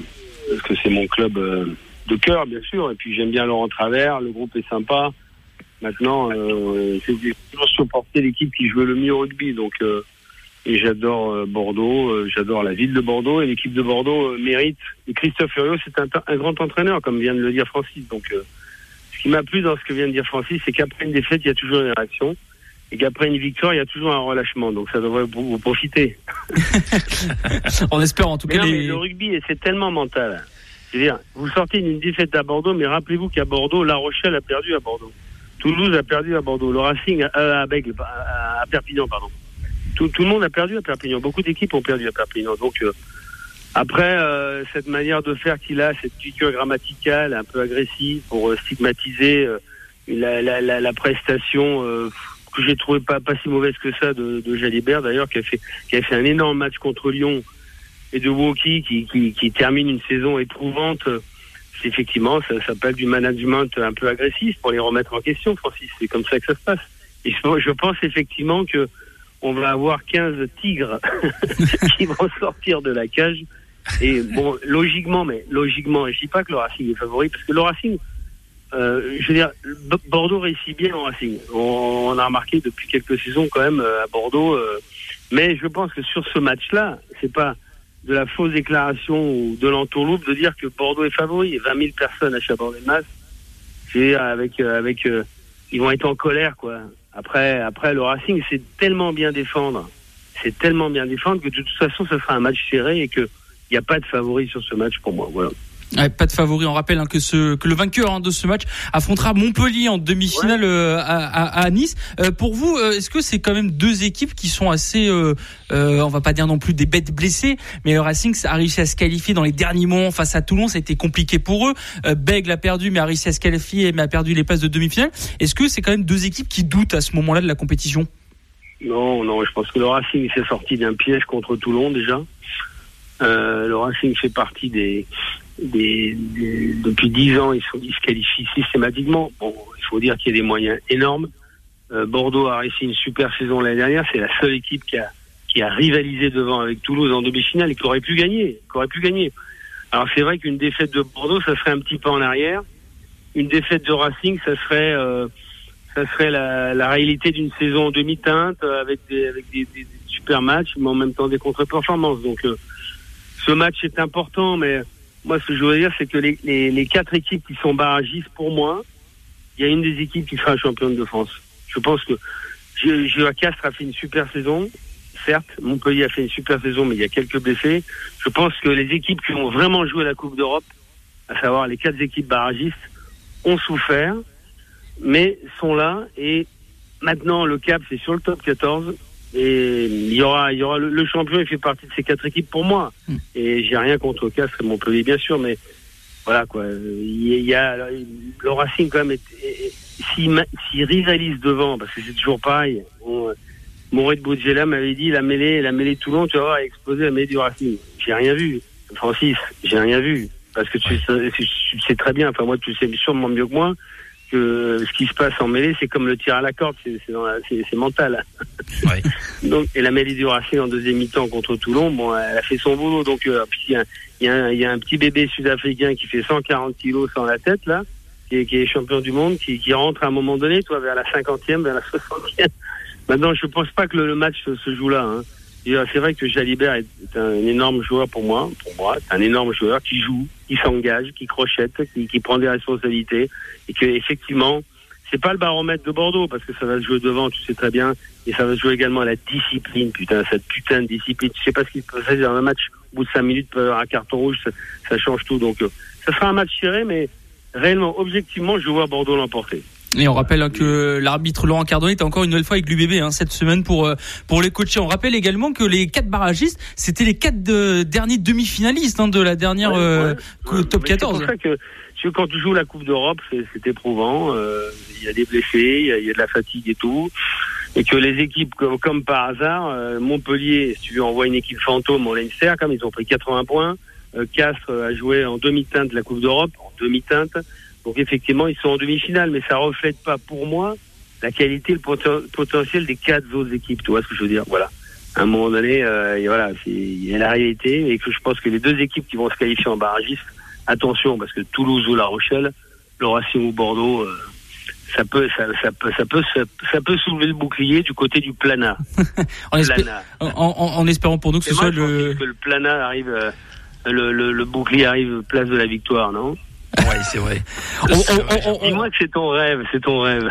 parce que c'est mon club de cœur, bien sûr. Et puis j'aime bien Laurent Travers. Le groupe est sympa. Maintenant, euh, j'ai toujours supporté l'équipe qui jouait le mieux au rugby, donc et j'adore euh, Bordeaux, euh, j'adore la ville de Bordeaux et l'équipe de Bordeaux euh, mérite. Et Christophe Furios c'est un, un, grand entraîneur, comme vient de le dire Francis. Donc, ce qui m'a plu dans ce que vient de dire Francis, c'est qu'après une défaite, il y a toujours une réaction. Et qu'après une victoire, il y a toujours un relâchement. Donc ça devrait vous, profiter. <laughs> On espère en tout cas. le rugby, c'est tellement mental. cest dire vous sortez d'une défaite à Bordeaux, mais rappelez-vous qu'à Bordeaux, La Rochelle a perdu à Bordeaux. Toulouse a perdu à Bordeaux. Le Racing à, à, à Perpignan, pardon tout, le monde a perdu à Perpignan. Beaucoup d'équipes ont perdu à Perpignan. Donc euh, après euh, cette manière de faire qu'il a, cette figure grammaticale un peu agressive pour euh, stigmatiser la, prestation que j'ai trouvé pas si mauvaise que ça de, Jalibert d'ailleurs qui a fait un énorme match contre Lyon et de Woki qui, termine une saison éprouvante, effectivement, ça s'appelle du management un peu agressif pour les remettre en question, Francis. C'est comme ça que ça se passe. Et <laughs> je pense effectivement que on va avoir 15 tigres <laughs> qui vont sortir de la cage. Et bon, logiquement, mais logiquement, je dis pas que le Racing est favori, parce que le Racing, euh, je veux dire, Bordeaux réussit bien en Racing. On, a remarqué depuis quelques saisons quand même euh, à Bordeaux. Euh, mais je pense que sur ce match-là, c'est pas de la fausse déclaration ou de l'entourloupe de dire que Bordeaux est favori. Il y a 20 000 personnes à Chabannes-Mas. C'est avec avec ils vont être en colère quoi. Après, le Racing, c'est tellement bien défendre, c'est tellement bien défendre que de toute façon, ce sera un match serré et qu'il n'y a pas de favori sur ce match pour moi. Pas de favori. On rappelle hein, que, ce, que le vainqueur hein, de ce match affrontera Montpellier en demi-finale euh, à, à, Nice. Euh, pour vous, euh, est-ce que c'est quand même deux équipes qui sont assez, on va pas dire non plus des bêtes blessées, mais le Racing a réussi à se qualifier dans les derniers moments face à Toulon. Ça a été compliqué pour eux. Bègle a perdu, mais a réussi à se qualifier, mais a perdu les places de demi-finale. Est-ce que c'est quand même deux équipes qui doutent à ce moment-là de la compétition? Non, non. Je pense que le Racing s'est sorti d'un piège contre Toulon déjà. le Racing fait partie des des, depuis dix ans, ils, se qualifient systématiquement. Bon, il faut dire qu'il y a des moyens énormes. Euh, Bordeaux a réussi une super saison l'année dernière. C'est la seule équipe qui a, qui a rivalisé devant avec Toulouse en demi-finale et qui aurait pu gagner. Qui aurait pu gagner. Alors c'est vrai qu'une défaite de Bordeaux, ça serait un petit peu en arrière. Une défaite de Racing, ça serait, euh, ça serait la, la réalité d'une saison en demi-teinte avec des, avec des, des, super matchs, mais en même temps des contre-performances. Donc euh, ce match est important, mais moi, ce que je veux dire, c'est que les, les, les, quatre équipes qui sont barragistes, pour moi, il y a une des équipes qui sera championne de France. Je pense que Géa Castres a fait une super saison. Certes, Montpellier a fait une super saison, mais il y a quelques blessés. Je pense que les équipes qui ont vraiment joué la Coupe d'Europe, à savoir les quatre équipes barragistes, ont souffert, mais sont là. Et maintenant, le cap, c'est sur le top 14. Et il y aura, il y aura le, champion, il fait partie de ces quatre équipes pour moi. Hmm. Et j'ai rien contre Castres et Montpellier, bien sûr, mais voilà quoi. Il y a le Racing quand même. S'il rivalise devant, parce que c'est toujours pareil. Bon, Mourad Boudjela m'avait dit la mêlée, la mêlée Toulon, tu vas voir, a explosé la mêlée du Racing. J'ai rien vu, Francis. J'ai rien vu parce que tu, tu sais très bien. Enfin moi, tu sais sûrement mieux que moi que ce qui se passe en mêlée, c'est comme le tir à la corde, c'est mental. <laughs> donc, et la mêlée du Racing en deuxième mi-temps contre Toulon, bon, elle a fait son boulot. Donc, euh, il y, a, y, a y, a un petit bébé sud-africain qui fait 140 kilos sans la tête, là, qui est, qui est champion du monde, qui, qui, rentre à un moment donné, toi, vers la cinquantième, vers la soixantième. Maintenant, je pense pas que le, match se, joue là. Hein. Euh, c'est vrai que Jalibert est, un, énorme joueur pour moi. Pour moi, c'est un énorme joueur qui joue, qui s'engage, qui crochette, qui, prend des responsabilités, et que effectivement, c'est pas le baromètre de Bordeaux parce que ça va se jouer devant, tu sais très bien, et ça va se jouer également à la discipline, putain, cette putain de discipline. Tu sais pas ce qui se passe dans un match. Au bout de cinq minutes, un carton rouge, ça, ça change tout. Donc, euh, ça sera un match serré, mais réellement, objectivement, je vois Bordeaux l'emporter. Et on rappelle hein, que l'arbitre Laurent Cardone était encore une nouvelle fois avec l'UBB hein, cette semaine pour euh, pour les coacher. On rappelle également que les quatre barragistes, c'était les quatre derniers demi-finalistes hein, de la dernière euh, top 14. C'est pour ça que quand tu joues la Coupe d'Europe, c'est éprouvant. Euh, il y a des blessés, il y, a de la fatigue et tout. Et que les équipes, comme, comme par hasard, Montpellier, si tu veux, envoie une équipe fantôme au Leinster, comme ils ont pris 80 points. Castres a joué en demi-teinte la Coupe d'Europe, en demi-teinte. Donc effectivement, ils sont en demi-finale, mais ça reflète pas pour moi la qualité, le potentiel des quatre autres équipes. Tu vois ce que je veux dire? Voilà. À un moment donné, euh, voilà, il y a la réalité et que je pense que les deux équipes qui vont se qualifier en barragiste, attention parce que Toulouse ou La Rochelle, le Racing ou Bordeaux. Euh, ça peut, ça, ça, peut, ça peut, ça, peut soulever le bouclier du côté du plana. <laughs> en, en, espérant pour nous que ce soit le... Que le plana arrive, euh, le, le, le, bouclier arrive place de la victoire, non? Oui, c'est vrai. Dis-moi que c'est ton rêve, c'est ton rêve.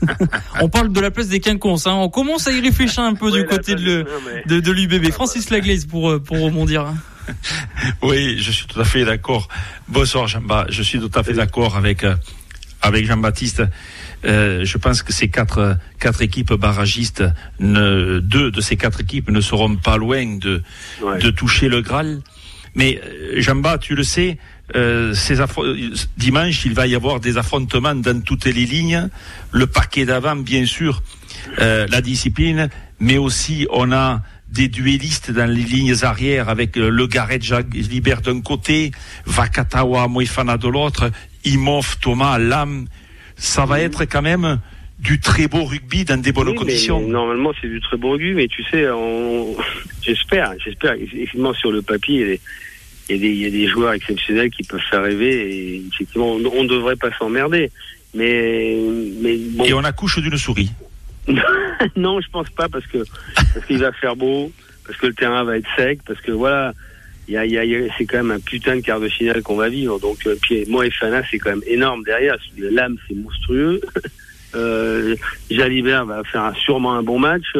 <laughs> on parle de la place des quinconces, hein. on commence à y réfléchir un peu du côté de, de, de l'UBB. Francis Laglaise pour, euh, pour rebondir. <laughs> Oui, je suis tout à fait d'accord. Bonsoir Jean-Baptiste, je suis tout à fait d'accord avec, euh, avec Jean-Baptiste. Euh, je pense que ces quatre, quatre équipes barragistes, ne, deux de ces quatre équipes ne seront pas loin de, de toucher le Graal. Mais Jean-Baptiste, tu le sais, euh, ces dimanche, il va y avoir des affrontements dans toutes les lignes. Le paquet d'avant, bien sûr, euh, la discipline, mais aussi on a des duellistes dans les lignes arrières avec euh, le Gareth Libert d'un côté, Vakatawa Moifana de l'autre, Imov, Thomas, Lam. Ça va être quand même du très beau rugby dans des bonnes conditions. normalement, c'est du très beau rugby, mais tu sais, <laughs> j'espère, j'espère. Effectivement, sur le papier, il y, a des, joueurs exceptionnels qui peuvent faire rêver et effectivement, on ne devrait pas s'emmerder. Mais, mais bon. Et on accouche d'une souris. <laughs> non, je pense pas parce que parce qu'il va faire beau, parce que le terrain va être sec, parce que voilà, il y a, y a, c'est quand même un putain de quart de finale qu'on va vivre. Donc, euh, puis moi et Fana, c'est quand même énorme derrière. L'âme, c'est monstrueux. <laughs> euh, Jalibert va faire sûrement un bon match.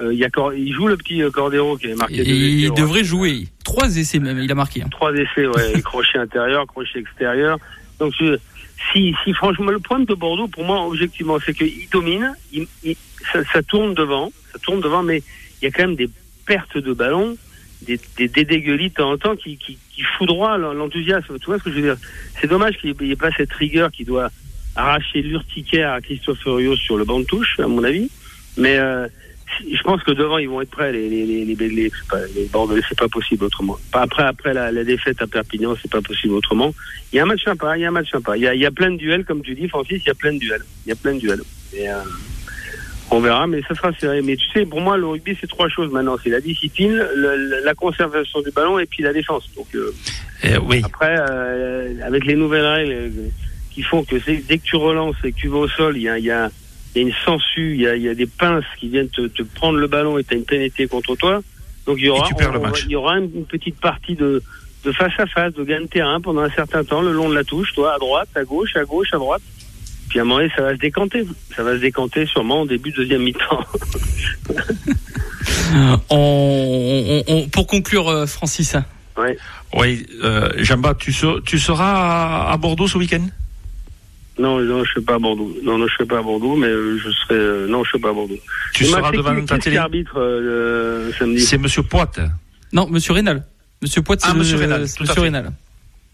Euh, il, y a, il joue le petit euh, Cordero qui est marqué. il devrait jouer. Trois essais même, il a marqué. Hein. Trois essais, ouais. <laughs> crochet intérieur, crochet extérieur. Donc, si, si franchement, le problème de Bordeaux, pour moi, objectivement, c'est qu'il domine, il, ça, ça, tourne devant, ça tourne devant, mais il y a quand même des pertes de ballon, des, des, des de temps en temps qui, qui, qui foudroient l'enthousiasme. Tu vois ce que je veux dire? C'est dommage qu'il n'y ait pas cette rigueur qui doit arracher l'urticaire à Christophe Furios sur le banc de touche, à mon avis. Mais euh, je pense que devant, ils vont être prêts, les, les, les, les, les, les Bordelais, c'est pas possible autrement. Après, après la, la défaite à Perpignan, c'est pas possible autrement. Il y a un match sympa, il y a un match sympa. Il y a, il y a plein de duels, comme tu dis, Francis, il y a plein de duels. Il y a plein de duels. Et, euh, on verra, mais ça sera serré. Mais tu sais, pour moi, le rugby, c'est trois choses maintenant. C'est la discipline, le, la conservation du ballon et puis la défense. Donc, euh, eh oui. après, euh, avec les nouvelles règles qui font que dès que tu relances et que tu vas au sol, il y a, y a il y a une sangsue, il y a, il y a des pinces qui viennent te, te prendre le ballon et tu as une pénétrée contre toi. Donc il y aura, il y aura une, petite partie de, de face à face, de gain de terrain pendant un certain temps, le long de la touche, toi, à droite, à gauche, à gauche, à droite. Puis à un moment donné, ça va se décanter. Ça va se décanter sûrement au début de deuxième mi-temps. <laughs> on, on, pour conclure, euh, Francis. Ouais. Oui, euh, Jamba, tu, ser, tu seras à Bordeaux ce week-end? Non, non, je ne suis pas à Bordeaux. Non, non, je suis pas à Bordeaux, mais euh, je serai. Euh, non, je suis pas à Bordeaux. Tu seras devant ta télé. arbitre euh, samedi C'est Monsieur Poite. Non, Monsieur Rénal. Monsieur Poite, c'est ah, Monsieur Rénal. Monsieur Rénal.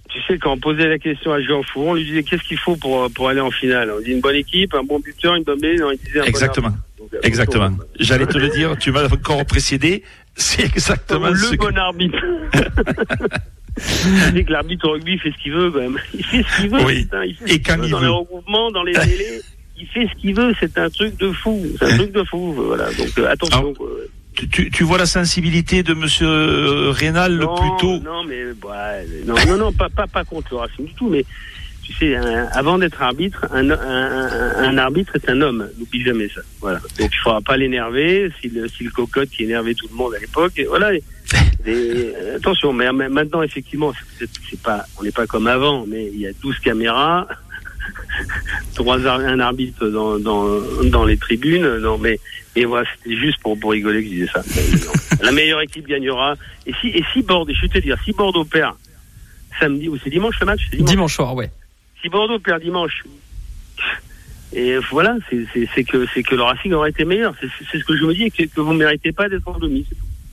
Tu sais, quand on posait la question à Jean Fouron, on lui disait qu'est-ce qu'il faut pour, pour aller en finale? On dit une bonne équipe, un bon buteur, une bonne bête, il disait un Exactement. Bon exactement. J'allais te le dire, tu m'as encore précédé. C'est exactement le ce bon arbitre. <laughs> que l'arbitre au rugby fait ce qu'il veut même. Il fait ce qu'il veut. Oui. il fait Et quand il dans les regroupements, dans les délais, il fait ce qu'il veut. C'est un truc de fou. C'est un truc de fou. Voilà. Donc euh, attention. Tu, tu, vois la sensibilité de Monsieur euh, Rénal le plus tôt Non, mais ouais, non, non, non, pas, pas, pas contre le Racing du tout. Mais tu sais, avant d'être arbitre, un, un, un, arbitre est un homme. N'oublie jamais ça. Voilà. Donc il faudra pas l'énerver. Si le, si le cocotte qui énervait tout le monde à l'époque, voilà. <laughs> Euh, attention, mais maintenant, effectivement, c'est pas, on n'est pas comme avant, mais il y a 12 caméras, <laughs> trois un arbitre dans, dans, dans les tribunes, non, mais, et voilà, c'était juste pour, pour rigoler que je disais ça. La meilleure équipe gagnera. Et si, et si Bordeaux, je vais te dire, si Bordeaux perd samedi, ou c'est dimanche le match? Dimanche. dimanche soir, ouais. Si Bordeaux perd dimanche, et voilà, c'est que, c'est que le Racing aurait été meilleur. C'est ce que je me dis, que, que vous ne méritez pas d'être en demi.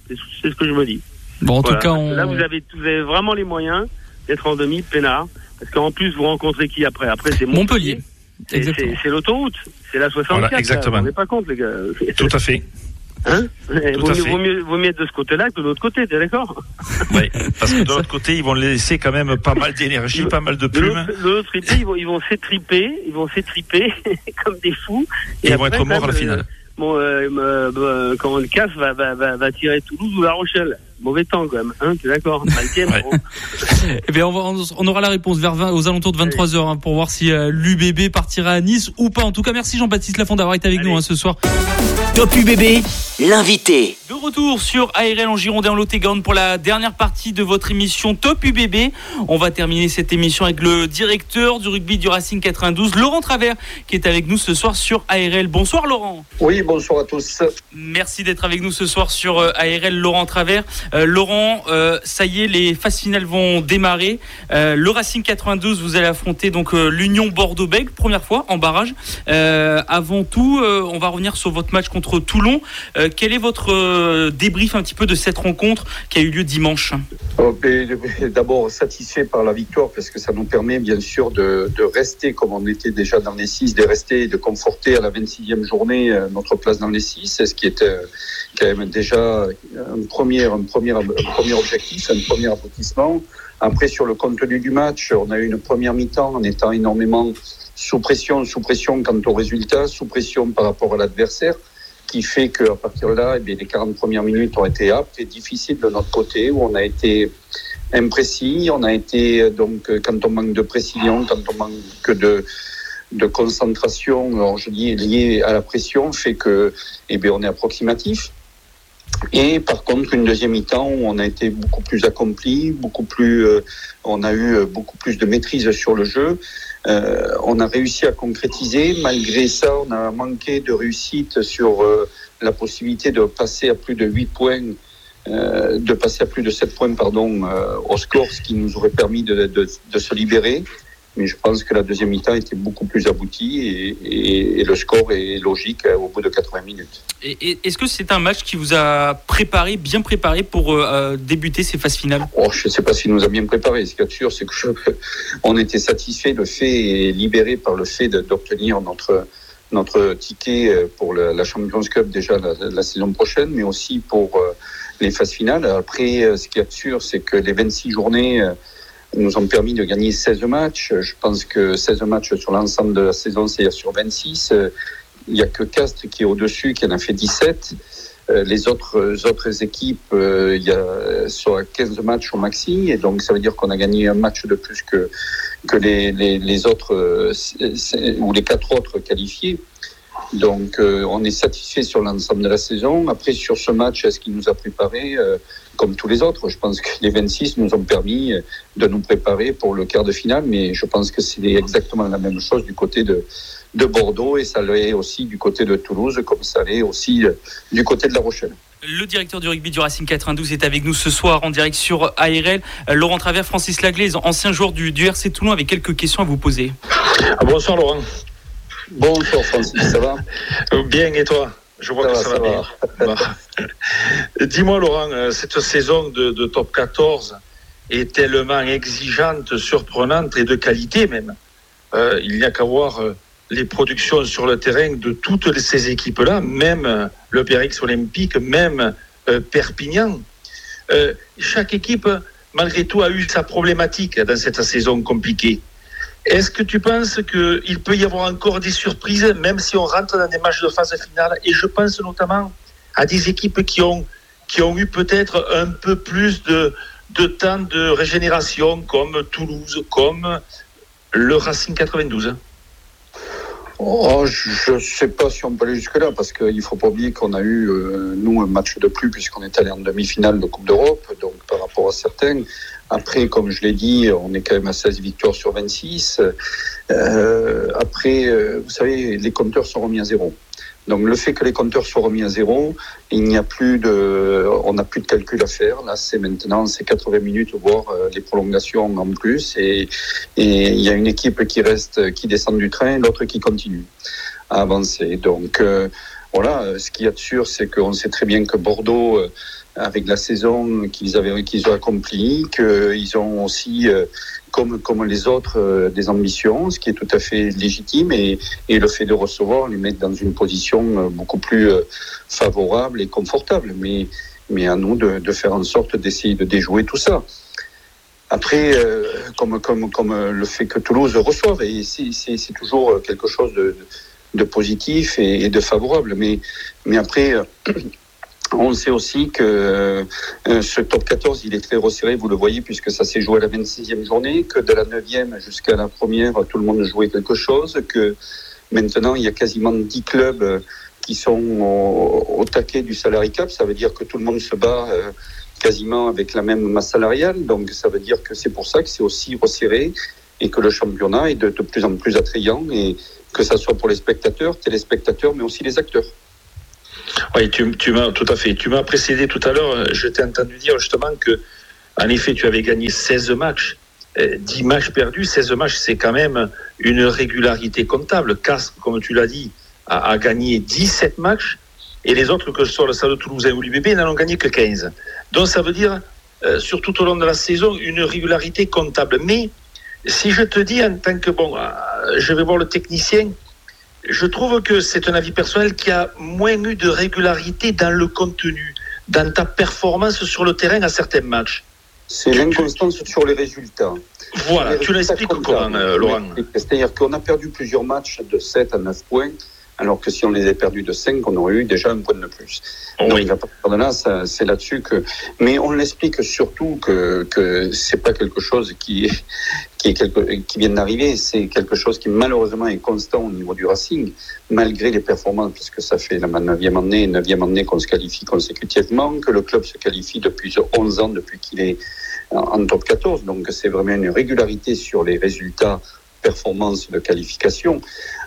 C'est ce que je me dis. Bon, en tout cas, on... là, vous avez, vous avez vraiment les moyens d'être en demi, peinard. Parce qu'en plus, vous rencontrez qui après? Après, c'est Montpellier. C'est l'autoroute. C'est la 64. Voilà, exactement. Vous pas compte, les gars. Tout à fait. <laughs> Hein vaut, mieux, vaut, mieux, vaut mieux être de ce côté-là que de l'autre côté, t'es d'accord <laughs> Oui, parce que de l'autre côté, ils vont laisser quand même pas mal d'énergie, pas mal de plumes. De l'autre côté, ils vont, ils vont s'étriper, ils vont s'étriper <laughs> comme des fous. Et, ils vont être morts à la finale. Bon, euh, euh, euh, comment le CAF va, va, va, va tirer Toulouse ou La Rochelle? Mauvais temps quand même, hein, tu es d'accord <laughs> eh bien, on, on, aura la réponse vers 20, aux alentours de 23 h hein, pour voir si euh, l'UBB partira à Nice ou pas. En tout cas, merci Jean-Baptiste Lafond d'avoir été avec nous hein, ce soir. Top UBB, l'invité. De retour sur ARL en Girondin en lot pour la dernière partie de votre émission Top UBB. On va terminer cette émission avec le directeur du rugby du Racing 92, Laurent Travers, qui est avec nous ce soir sur ARL. Bonsoir Laurent. Oui, bonsoir à tous. Merci d'être avec nous ce soir sur euh, ARL, Laurent Travers. Euh, Laurent, euh, ça y est, les phases finales vont démarrer. Euh, le Racing 92, vous allez affronter donc l'Union Bordeaux-Bègles, première fois en barrage. avant tout, on va revenir sur votre match contre Toulon. quel est votre euh, débrief un petit peu de cette rencontre qui a eu lieu dimanche? Oh, <laughs> d'abord satisfait par la victoire parce que ça nous permet bien sûr de, rester comme on était déjà dans les six, de rester et de conforter à la 26e journée euh, notre place dans les six, ce qui était quand même déjà un premier, un premier, un premier objectif, un premier aboutissement. Après, sur le contenu du match, on a eu une première mi-temps en étant énormément sous pression, sous pression quant au résultat, sous pression par rapport à l'adversaire, qui fait qu'à partir de là, eh bien, les 40 premières minutes ont été aptes et difficiles de notre côté, où on a été imprécis, on a été, donc, quand on manque de précision, quand on manque de, de concentration, alors je dis lié à la pression, fait que, eh bien, on est approximatif. Et par contre, une deuxième mi-temps où on a été beaucoup plus accompli, beaucoup plus, euh, on a eu beaucoup plus de maîtrise sur le jeu. Euh, on a réussi à concrétiser. Malgré ça, on a manqué de réussite sur euh, la possibilité de passer à plus de 8 points, de passer à plus de 7 points pardon, au score, ce qui nous aurait permis de se libérer. Mais je pense que la deuxième mi-temps était beaucoup plus aboutie et, et, le score est logique au bout de 80 minutes. Est-ce que c'est un match qui vous a préparé, bien préparé pour euh, euh, débuter ces phases finales? Oh, Je ne sais pas s'il nous a bien préparé. Ce qui est sûr, c'est qu'on était satisfait, le fait et libéré par le fait d'obtenir notre, notre ticket pour la Champions Cup déjà la, saison prochaine, mais aussi pour euh, les phases finales. Après, ce qui est sûr, c'est que les 26 journées nous ont permis de gagner 16 matchs. Je pense que 16 matchs sur l'ensemble de la saison, c'est sur 26. Il n'y a que Castres qui est au-dessus, qui en a fait 17. Euh, les autres, autres équipes, euh, il y a sur 15 matchs au maxi, et donc ça veut dire qu'on a gagné un match de plus que, que les, les, les autres, euh, ou les quatre autres qualifiés. Donc, euh, on est satisfait sur l'ensemble de la saison. Après, sur ce match, est-ce qu'il nous a préparé euh, comme tous les autres? Je pense que les 26 nous ont permis euh, de nous préparer pour le quart de finale, mais je pense que c'est exactement la même chose du côté de, de Bordeaux et ça l'est aussi du côté de Toulouse, comme ça l'est aussi du côté de La Rochelle. Le directeur du rugby du Racing 92 est avec nous ce soir en direct sur ARL. Laurent Travers, Francis Laglaise, ancien joueur du, du RC Toulon, avec quelques questions à vous poser. Ah, bonsoir Laurent. Bonjour Francis, ça va? Bien et toi? Je vois que ça, va, bien. <laughs> Dis-moi Laurent, euh, cette saison de, top 14 est tellement exigeante, surprenante et de qualité même. Euh, il n'y a qu'à voir euh, les productions sur le terrain de toutes ces équipes-là, même le PRX Olympique, même Perpignan. chaque équipe, malgré tout, a eu sa problématique dans cette saison compliquée. Est-ce que tu penses qu'il peut y avoir encore des surprises, même si on rentre dans des matchs de phase finale? Et je pense notamment à des équipes qui ont, qui ont eu peut-être un peu plus de, de temps de régénération, comme Toulouse, comme le Racing 92. Oh, je ne sais pas si on peut aller jusque-là, parce qu'il ne faut pas oublier qu'on a eu, euh, nous, un match de plus, puisqu'on est allé en demi-finale de Coupe d'Europe. Donc, par rapport à certains, après, comme je l'ai dit, on est quand même à 16 victoires sur 26. Euh, après, euh, vous savez, les compteurs sont remis à zéro. Donc le fait que les compteurs soient remis à zéro, il n'y a plus de, on n'a plus de calcul à faire. Là, c'est maintenant, c'est 80 minutes, voire euh, les prolongations en plus. Et, et il y a une équipe qui reste, qui descend du train, l'autre qui continue à avancer. Donc voilà, ce qu'il y a de sûr, c'est qu'on sait très bien que Bordeaux avec la saison qu'ils avaient qu'ils ont accomplie, qu'ils ont aussi, euh, comme, comme les autres, euh, des ambitions, ce qui est tout à fait légitime, et, le fait de recevoir les mettre dans une position euh, beaucoup plus favorable et confortable. Mais, mais à nous de, faire en sorte d'essayer de déjouer tout ça. Après, comme, comme, comme le fait que Toulouse reçoive, et c'est toujours quelque chose de, de positif et, et, de favorable. Mais, mais après, on sait aussi que euh, ce top 14, il est très resserré, vous le voyez, puisque ça s'est joué à la 26e journée, que de la 9e jusqu'à la première, tout le monde jouait quelque chose, que maintenant, il y a quasiment 10 clubs qui sont au, taquet du salary cap. Ça veut dire que tout le monde se bat euh, quasiment avec la même masse salariale. Donc, ça veut dire que c'est pour ça que c'est aussi resserré et que le championnat est de, de plus en plus attrayant et que ça soit pour les spectateurs, téléspectateurs, mais aussi les acteurs. Oui, tu, m'as tout à fait. Tu m'as précédé tout à l'heure. Je t'ai entendu dire justement que, en effet, tu avais gagné 16 matchs. 10 matchs perdus, 16 matchs, c'est quand même une régularité comptable. Castres, comme tu l'as dit, a, gagné 17 matchs et les autres, que ce soit le Stade de Toulouse ou l'UBB, n'en ont gagné que 15. Donc ça veut dire, euh, sur tout au long de la saison, une régularité comptable. Mais si je te dis en tant que, bon, euh, je vais voir le technicien, je trouve que c'est un avis personnel qui a moins eu de régularité dans le contenu, dans ta performance sur le terrain à certains matchs. C'est l'inconstance sur les résultats. Voilà, tu l'expliques comment, euh, Laurent C'est-à-dire qu'on a perdu plusieurs matchs de 7 à 9 points alors que si on les avait perdus de 5, on aurait eu déjà un point de plus. Donc à partir de là, c'est là-dessus que. Mais on l'explique surtout que que c'est pas quelque chose qui est qui quelque, vient d'arriver, c'est quelque chose qui malheureusement est constant au niveau du Racing, malgré les performances, puisque ça fait la neuvième année, neuvième année qu'on se qualifie consécutivement, que le club se qualifie depuis 11 ans, depuis qu'il est en top 14. Donc c'est vraiment une régularité sur les résultats performances de qualification.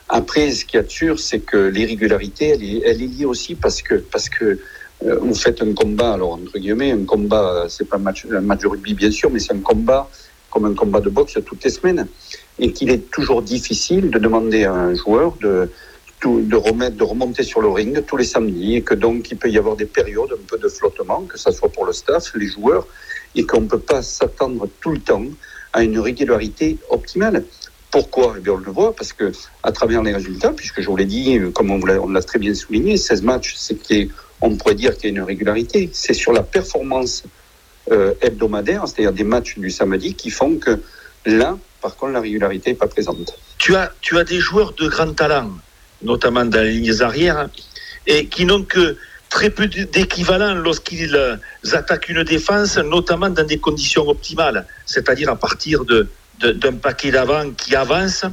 Après, ce qui est sûr, c'est que l'irrégularité, elle est, elle est liée aussi parce que, parce que euh, vous faites un combat, alors entre guillemets, un combat, c'est pas un match de rugby bien sûr, mais c'est un combat comme un combat de boxe toutes les semaines, et qu'il est toujours difficile de demander à un joueur de, de remettre, de remonter sur le ring tous les samedis, et que donc il peut y avoir des périodes un peu de flottement, que ce soit pour le staff, les joueurs, et qu'on ne peut pas s'attendre tout le temps à une régularité optimale. Pourquoi? Eh bien, On le voit parce que à travers les résultats, puisque je vous l'ai dit, comme on l'a très bien souligné, 16 matchs, c'est qu'on pourrait dire qu'il y a une régularité. C'est sur la performance euh, hebdomadaire, c'est-à-dire des matchs du samedi, qui font que là, par contre, la régularité n'est pas présente. Tu as, tu as des joueurs de grand talent, notamment dans les lignes arrières, et qui n'ont que très peu d'équivalent lorsqu'ils euh, attaquent une défense, notamment dans des conditions optimales, c'est-à-dire à partir de, d'un paquet d'avant qui avance.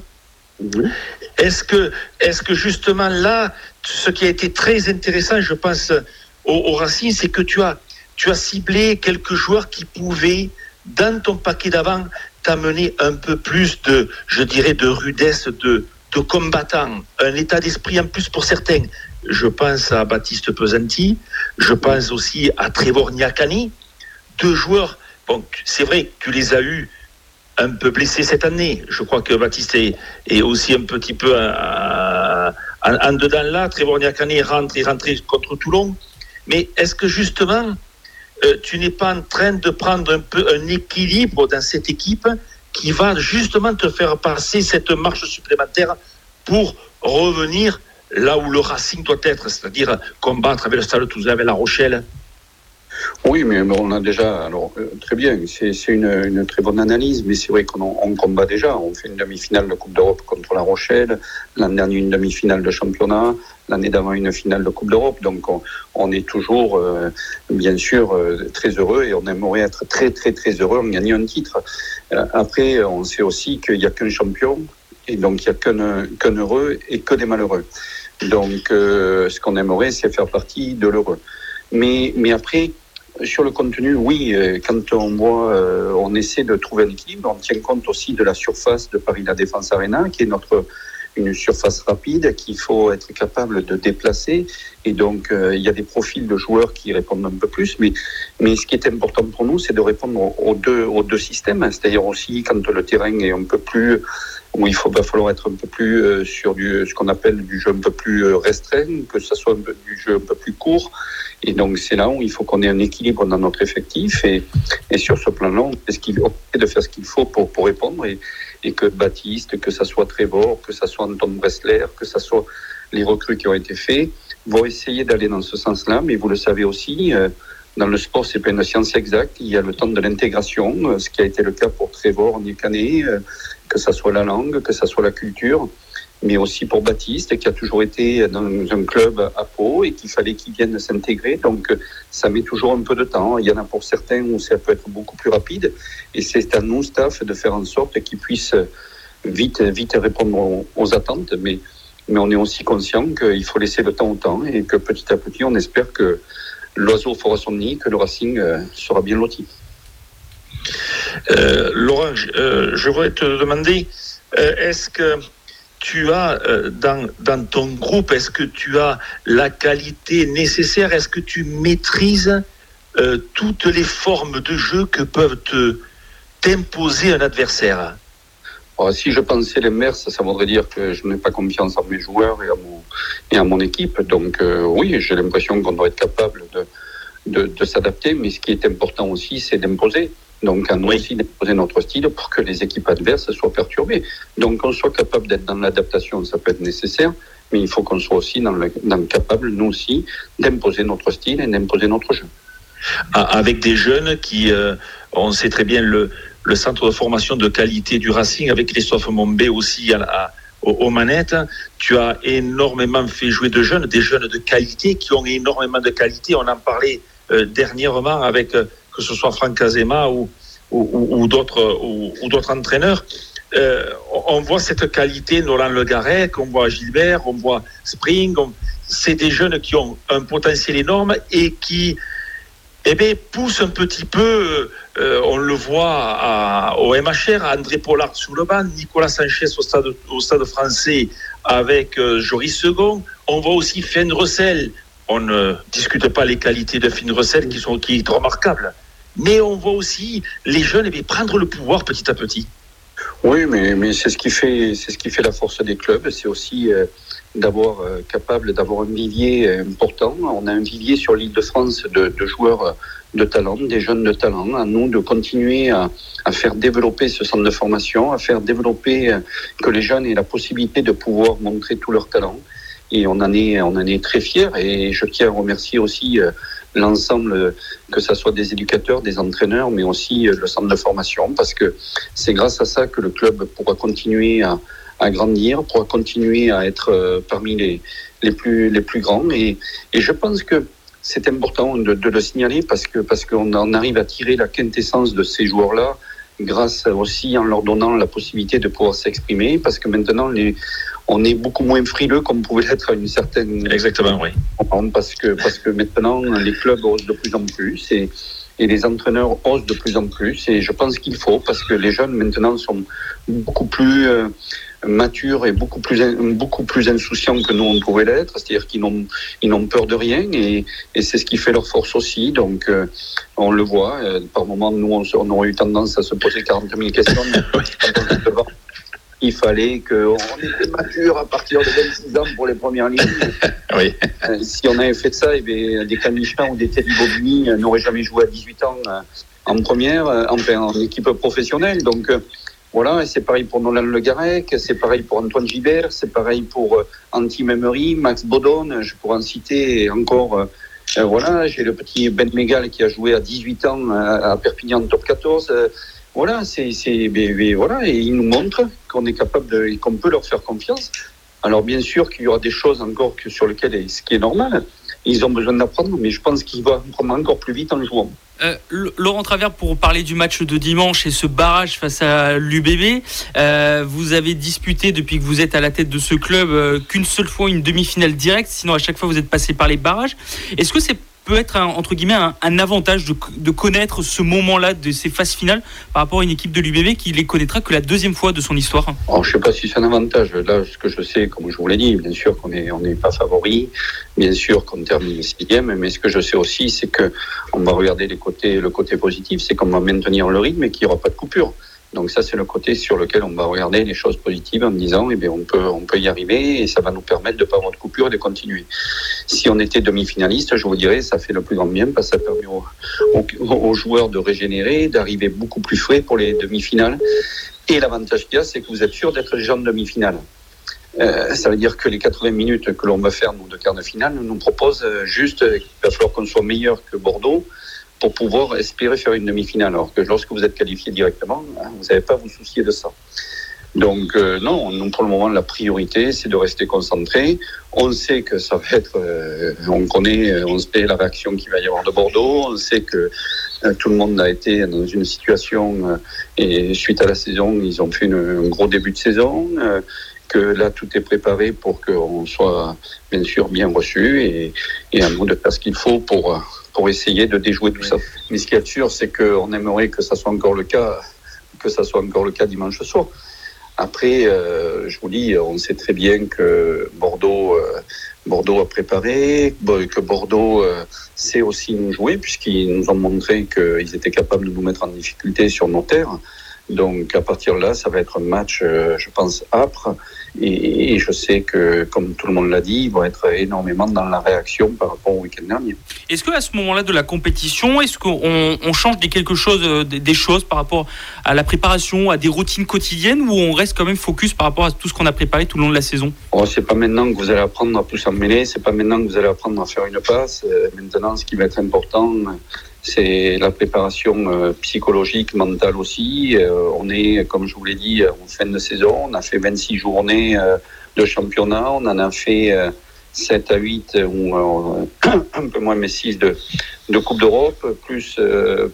Est-ce que, est que justement là, ce qui a été très intéressant, je pense, au, au Racing, c'est que tu as, tu as ciblé quelques joueurs qui pouvaient, dans ton paquet d'avant, t'amener un peu plus de, je dirais, de rudesse, de, de combattant, un état d'esprit en plus pour certains. Je pense à Baptiste Pesanti, je pense aussi à Trevor Niakani, deux joueurs, c'est vrai tu les as eus un peu blessé cette année. Je crois que Baptiste est, aussi un petit peu en, dedans là. Trevor Niakane rentre, et rentré contre Toulon. Mais est-ce que justement, euh, tu n'es pas en train de prendre un peu un équilibre dans cette équipe qui va justement te faire passer cette marche supplémentaire pour revenir là où le Racing doit être, c'est-à-dire combattre avec le Stade Toulousain, avec La Rochelle oui, mais on a déjà, alors euh, très bien, c'est une, une, très bonne analyse, mais c'est vrai qu'on combat déjà. On fait une demi-finale de Coupe d'Europe contre La Rochelle, l'an dernier une demi-finale de championnat, l'année d'avant une finale de Coupe d'Europe. Donc on, est toujours, euh, bien sûr, euh, très heureux et on aimerait être très, très, très heureux en gagnant un titre. après, on sait aussi qu'il n'y a qu'un champion et donc il n'y a qu'un heureux et que des malheureux. Donc ce qu'on aimerait, c'est faire partie de l'heureux. Mais, mais après, sur le contenu, oui, euh, quand on voit, euh, on essaie de trouver un équilibre, on tient compte aussi de la surface de Paris La Défense Arena, qui est notre une surface rapide qu'il faut être capable de déplacer. Et donc, euh, il y a des profils de joueurs qui répondent un peu plus. Mais, mais ce qui est important pour nous, c'est de répondre aux deux, aux deux systèmes. C'est-à-dire aussi quand le terrain est un peu plus où il faut, va falloir être un peu plus euh, sur du, ce qu'on appelle du jeu un peu plus euh, restreint, que ce soit du jeu un peu plus court. Et donc c'est là où il faut qu'on ait un équilibre dans notre effectif. Et, et sur ce plan-là, on fait de faire ce qu'il faut pour, pour répondre. Et que Baptiste, que ça soit Trevor, que ça soit Anton Bressler, que ça soit les recrues qui ont été faits, vont essayer d'aller dans ce sens-là. Mais vous le savez aussi, euh, dans le sport, c'est pas une science exacte. Il y a le temps de l'intégration, ce qui a été le cas pour Trevor Nicané, que ça soit la langue, que ça soit la culture, mais aussi pour Baptiste, qui a toujours été dans un club à Pau et qu'il fallait qu'il vienne s'intégrer. Donc, ça met toujours un peu de temps. Il y en a pour certains où ça peut être beaucoup plus rapide. Et c'est à nous, staff, de faire en sorte qu'ils puissent vite, vite répondre aux, attentes. Mais, mais on est aussi conscient qu'il faut laisser le temps au temps et que petit à petit, on espère que l'oiseau fera son nid, que le Racing euh, sera bien loti. Euh, Laurent, euh, je voudrais te demander, euh, est-ce que tu as dans, dans, ton groupe, est-ce que tu as la qualité nécessaire? Est-ce que tu maîtrises toutes les formes de jeu que peuvent t'imposer un adversaire? Si je pensais l'inverse, ça voudrait dire que je n'ai pas confiance en mes joueurs et à mon, équipe. Donc euh, oui, j'ai l'impression qu'on doit être capable de, s'adapter, mais ce qui est important aussi, c'est d'imposer. Donc à nous aussi d'imposer notre style pour que les équipes adverses soient perturbées. Donc qu'on soit capable d'être dans l'adaptation, ça peut être nécessaire, mais il faut qu'on soit aussi dans le, dans capable, nous aussi, d'imposer notre style et d'imposer notre jeu. Avec des jeunes qui, euh, on sait très bien le, le centre de formation de qualité du Racing avec Christophe Mombé aussi à, aux, manettes. Tu as énormément fait jouer de jeunes, des jeunes de qualité qui ont énormément de qualité. On en parlait euh, dernièrement avec euh, que ce soit Franck Azema ou, ou, d'autres entraîneurs. Euh, on voit cette qualité, Nolan Le Garec, on voit Gilbert, on voit Spring. C'est des jeunes qui ont un potentiel énorme et qui eh bien, pousse un petit peu, euh, on le voit au MHR, à André Pollard sous le banc, Nicolas Sanchez au stade, au stade français avec euh, Joris Second. On voit aussi Finn Russell. On ne discute pas les qualités de Finn Russell qui sont, qui remarquables. Mais on voit aussi les jeunes eh prendre le pouvoir petit à petit. Oui, mais, c'est ce qui fait la force des clubs. C'est aussi euh, d'avoir euh, capable d'avoir un vivier important. On a un vivier sur l'île de joueurs de talent, des jeunes de talent. À nous de continuer à, faire développer ce centre de formation, à faire développer euh, que les jeunes aient la possibilité de pouvoir montrer tout leur talent. Et on en est on en est très fiers. Et je tiens à remercier aussi euh, l'ensemble, que ce soit des éducateurs, des entraîneurs, mais aussi le centre de formation, parce que c'est grâce à ça que le club pourra continuer à grandir, pour continuer à être euh, parmi les, les, plus, les plus grands. Et, et je pense que c'est important de, de, le signaler parce que parce qu'on en arrive à tirer la quintessence de ces joueurs-là grâce aussi en leur donnant la possibilité de pouvoir s'exprimer parce que maintenant les, on est beaucoup moins frileux comme pouvait l'être à une certaine exactement oui parce que parce que maintenant les clubs osent de plus en plus et et les entraîneurs osent de plus en plus et je pense qu'il faut parce que les jeunes maintenant sont beaucoup plus euh, matures et beaucoup plus beaucoup plus insouciants que nous on pourrait l'être, c'est-à-dire qu'ils n'ont ils n'ont peur de rien et, et c'est ce qui fait leur force aussi. Donc euh, on le voit. Euh, par moments, nous on, on, aurait eu tendance à se poser 40 000 questions. <laughs> il fallait qu'on était mature à partir de 26 ans pour les premières lignes. <laughs> oui. Euh, si on avait fait ça, eh bien, des Canichins ou des Teddy Bobigny n'auraient jamais joué à 18 ans en première, enfin en équipe professionnelle. Donc voilà, et c'est pareil pour Nolan Le Garec, c'est pareil pour Antoine Gibert, c'est pareil pour euh, Anti Memory, Max Bodon, je pourrais en citer encore. Euh, euh, voilà, j'ai le petit Ben Mégal qui a joué à 18 ans à, Perpignan top 14. Voilà, c'est, c'est, voilà, et ils nous montrent qu'on est capable de, qu'on peut leur faire confiance. Alors bien sûr qu'il y aura des choses encore que sur lesquelles, ce qui est normal, ils ont besoin d'apprendre, mais je pense qu'ils vont apprendre encore plus vite en jouant. Euh, Laurent Travers, pour parler du match de dimanche et ce barrage face à l'UBB, euh, vous avez disputé depuis que vous êtes à la tête de ce club euh, qu'une seule fois une demi-finale directe, sinon à chaque fois vous êtes passé par les barrages. Est-ce que c'est peut être un, entre guillemets un, avantage de, connaître ce moment-là de ces phases finales par rapport à une équipe de l'UBB qui les connaîtra que la deuxième fois de son histoire Je ne sais pas si c'est un avantage. Là, ce que je sais, comme je vous l'ai dit, bien sûr qu'on n'est on pas favori, bien sûr qu'on termine sixième, mais ce que je sais aussi, c'est que on va regarder les côtés, le côté positif, c'est qu'on va maintenir le rythme et qu'il n'y aura pas de coupure. Donc ça, c'est le côté sur lequel on va regarder les choses positives en disant, eh bien, on peut, on peut y arriver et ça va nous permettre de pas avoir de coupure et de continuer. Si on était demi-finaliste, je vous dirais, ça fait le plus grand bien parce que ça permet aux, joueurs de régénérer, d'arriver beaucoup plus frais pour les demi-finales. Et l'avantage qu'il y a, c'est que vous êtes sûr d'être les gens de demi-finale. Euh, ça veut dire que les 80 minutes que l'on va faire, nous, de quart de finale, nous, nous propose euh, juste qu'il va falloir qu'on soit meilleur que Bordeaux pour pouvoir espérer faire une demi-finale. Alors que lorsque vous êtes qualifié directement, hein, vous n'avez pas à vous soucier de ça. Donc euh, non, nous, pour le moment, la priorité, c'est de rester concentré. On sait que ça va être, euh, on connaît, on sait la réaction qu'il va y avoir de Bordeaux. On sait que euh, tout le monde a été dans une situation et suite à la saison, ils ont fait un gros début de saison. Que là, tout est préparé pour qu'on soit bien sûr bien reçu et, et à nous de faire ce qu'il faut pour pour essayer de déjouer tout ça. Mais ce qui est sûr, c'est qu'on aimerait que ça soit encore le cas, que ça soit encore le cas dimanche soir. Après, euh, je vous dis, on sait très bien que Bordeaux, euh, Bordeaux a préparé, que Bordeaux euh, sait aussi nous jouer, puisqu'ils nous ont montré qu'ils étaient capables de nous mettre en difficulté sur nos terres. Donc à partir de là, ça va être un match, euh, je pense, âpre. Et, et, je sais que, comme tout le monde l'a dit, ils vont être énormément dans la réaction par rapport au week-end dernier. Est-ce qu'à ce moment-là de la compétition, est-ce qu'on on change des quelque chose, euh, des choses par rapport à la préparation, à des routines quotidiennes, ou on reste quand même focus par rapport à tout ce qu'on a préparé tout le long de la saison? Oh, C'est pas maintenant que vous allez apprendre à pousser en mêlée, c'est pas maintenant que vous allez apprendre à faire une passe. Euh, maintenant, ce qui va être important, c'est la préparation euh, psychologique, mentale aussi. Euh, on est, comme je vous l'ai dit, en fin de saison. On a fait 26 journées euh, de championnat. On en a fait 7 à 8 ou <clears throat> un peu moins, mais 6 de, de Coupe d'Europe, plus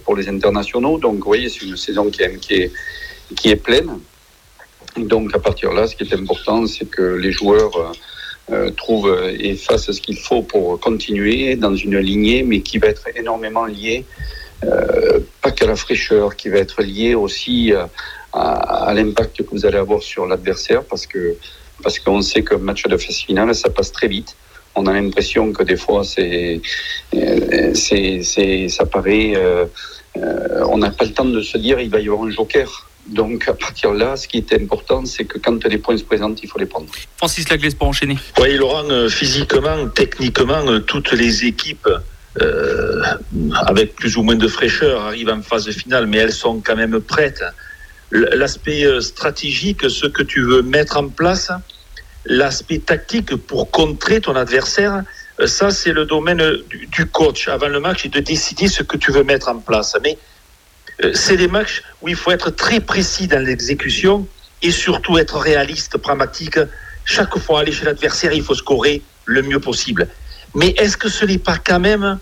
pour les internationaux. Donc, vous voyez, c'est une saison qui est, qui est, qui est pleine. Donc, à partir de là, ce qui est important, c'est que les joueurs euh, trouve et fasse ce qu'il faut pour continuer dans une lignée, mais qui va être énormément liée, euh, pas qu'à la fraîcheur, qui va être liée aussi à, l'impact que vous allez avoir sur l'adversaire, parce que parce qu'on sait que match de phase finale, ça passe très vite. On a l'impression que des fois, c'est, ça paraît, euh, euh, on n'a pas le temps de se dire, il va y avoir un joker. Donc à partir de là, ce qui est important, c'est que quand les points se présentent, il faut les prendre. Francis Laglaise pour enchaîner. Oui, Laurent, euh, physiquement, techniquement, euh, toutes les équipes, euh, avec plus ou moins de fraîcheur, arrivent en phase finale, mais elles sont quand même prêtes. L'aspect stratégique, ce que tu veux mettre en place, l'aspect tactique pour contrer ton adversaire, ça c'est le domaine du coach avant le match et de décider ce que tu veux mettre en place. Mais c'est des matchs où il faut être très précis dans l'exécution et surtout être réaliste, pragmatique. Chaque fois aller chez l'adversaire, il faut scorer le mieux possible. Mais est-ce que ce n'est pas quand même,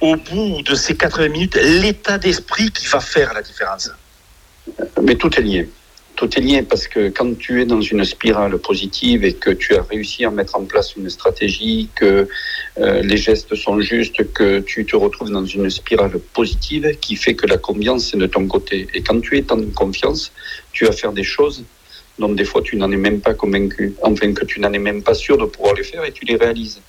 au bout de ces 80 minutes, l'état d'esprit qui va faire la différence? Mais tout est lié tout est lié parce que quand tu es dans une spirale positive et que tu as réussi à mettre en place une stratégie, que euh, les gestes sont justes, que tu te retrouves dans une spirale positive qui fait que la confiance est de ton côté. Et quand tu es en confiance, tu vas faire des choses dont des fois tu n'en es même pas convaincu, enfin que tu n'en es même pas sûr de pouvoir les faire et tu les réalises.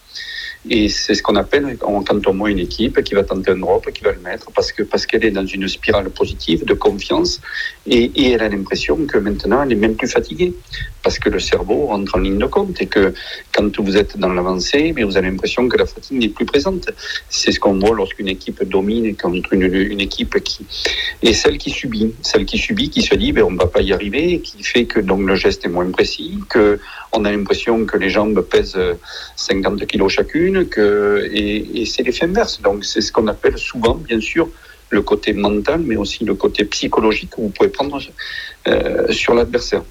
Et c'est ce qu'on appelle, quand on voit une équipe qui va tenter un drop, qui va le mettre, parce que parce qu'elle est dans une spirale positive de confiance, et, elle a l'impression que maintenant elle est même plus fatiguée, parce que le cerveau rentre en ligne de compte, et que quand vous êtes dans l'avancée, vous avez l'impression que la fatigue n'est plus présente. C'est ce qu'on voit lorsqu'une équipe domine contre une, une équipe qui est celle qui subit, celle qui subit, qui se dit, ben, on va pas y arriver, qui fait que donc le geste est moins précis, que on a l'impression que les jambes pèsent 50 kilos chacune, que, et, et c'est l'effet inverse. Donc c'est ce qu'on appelle souvent, bien sûr, le côté mental, mais aussi le côté psychologique que vous pouvez prendre euh, sur l'adversaire.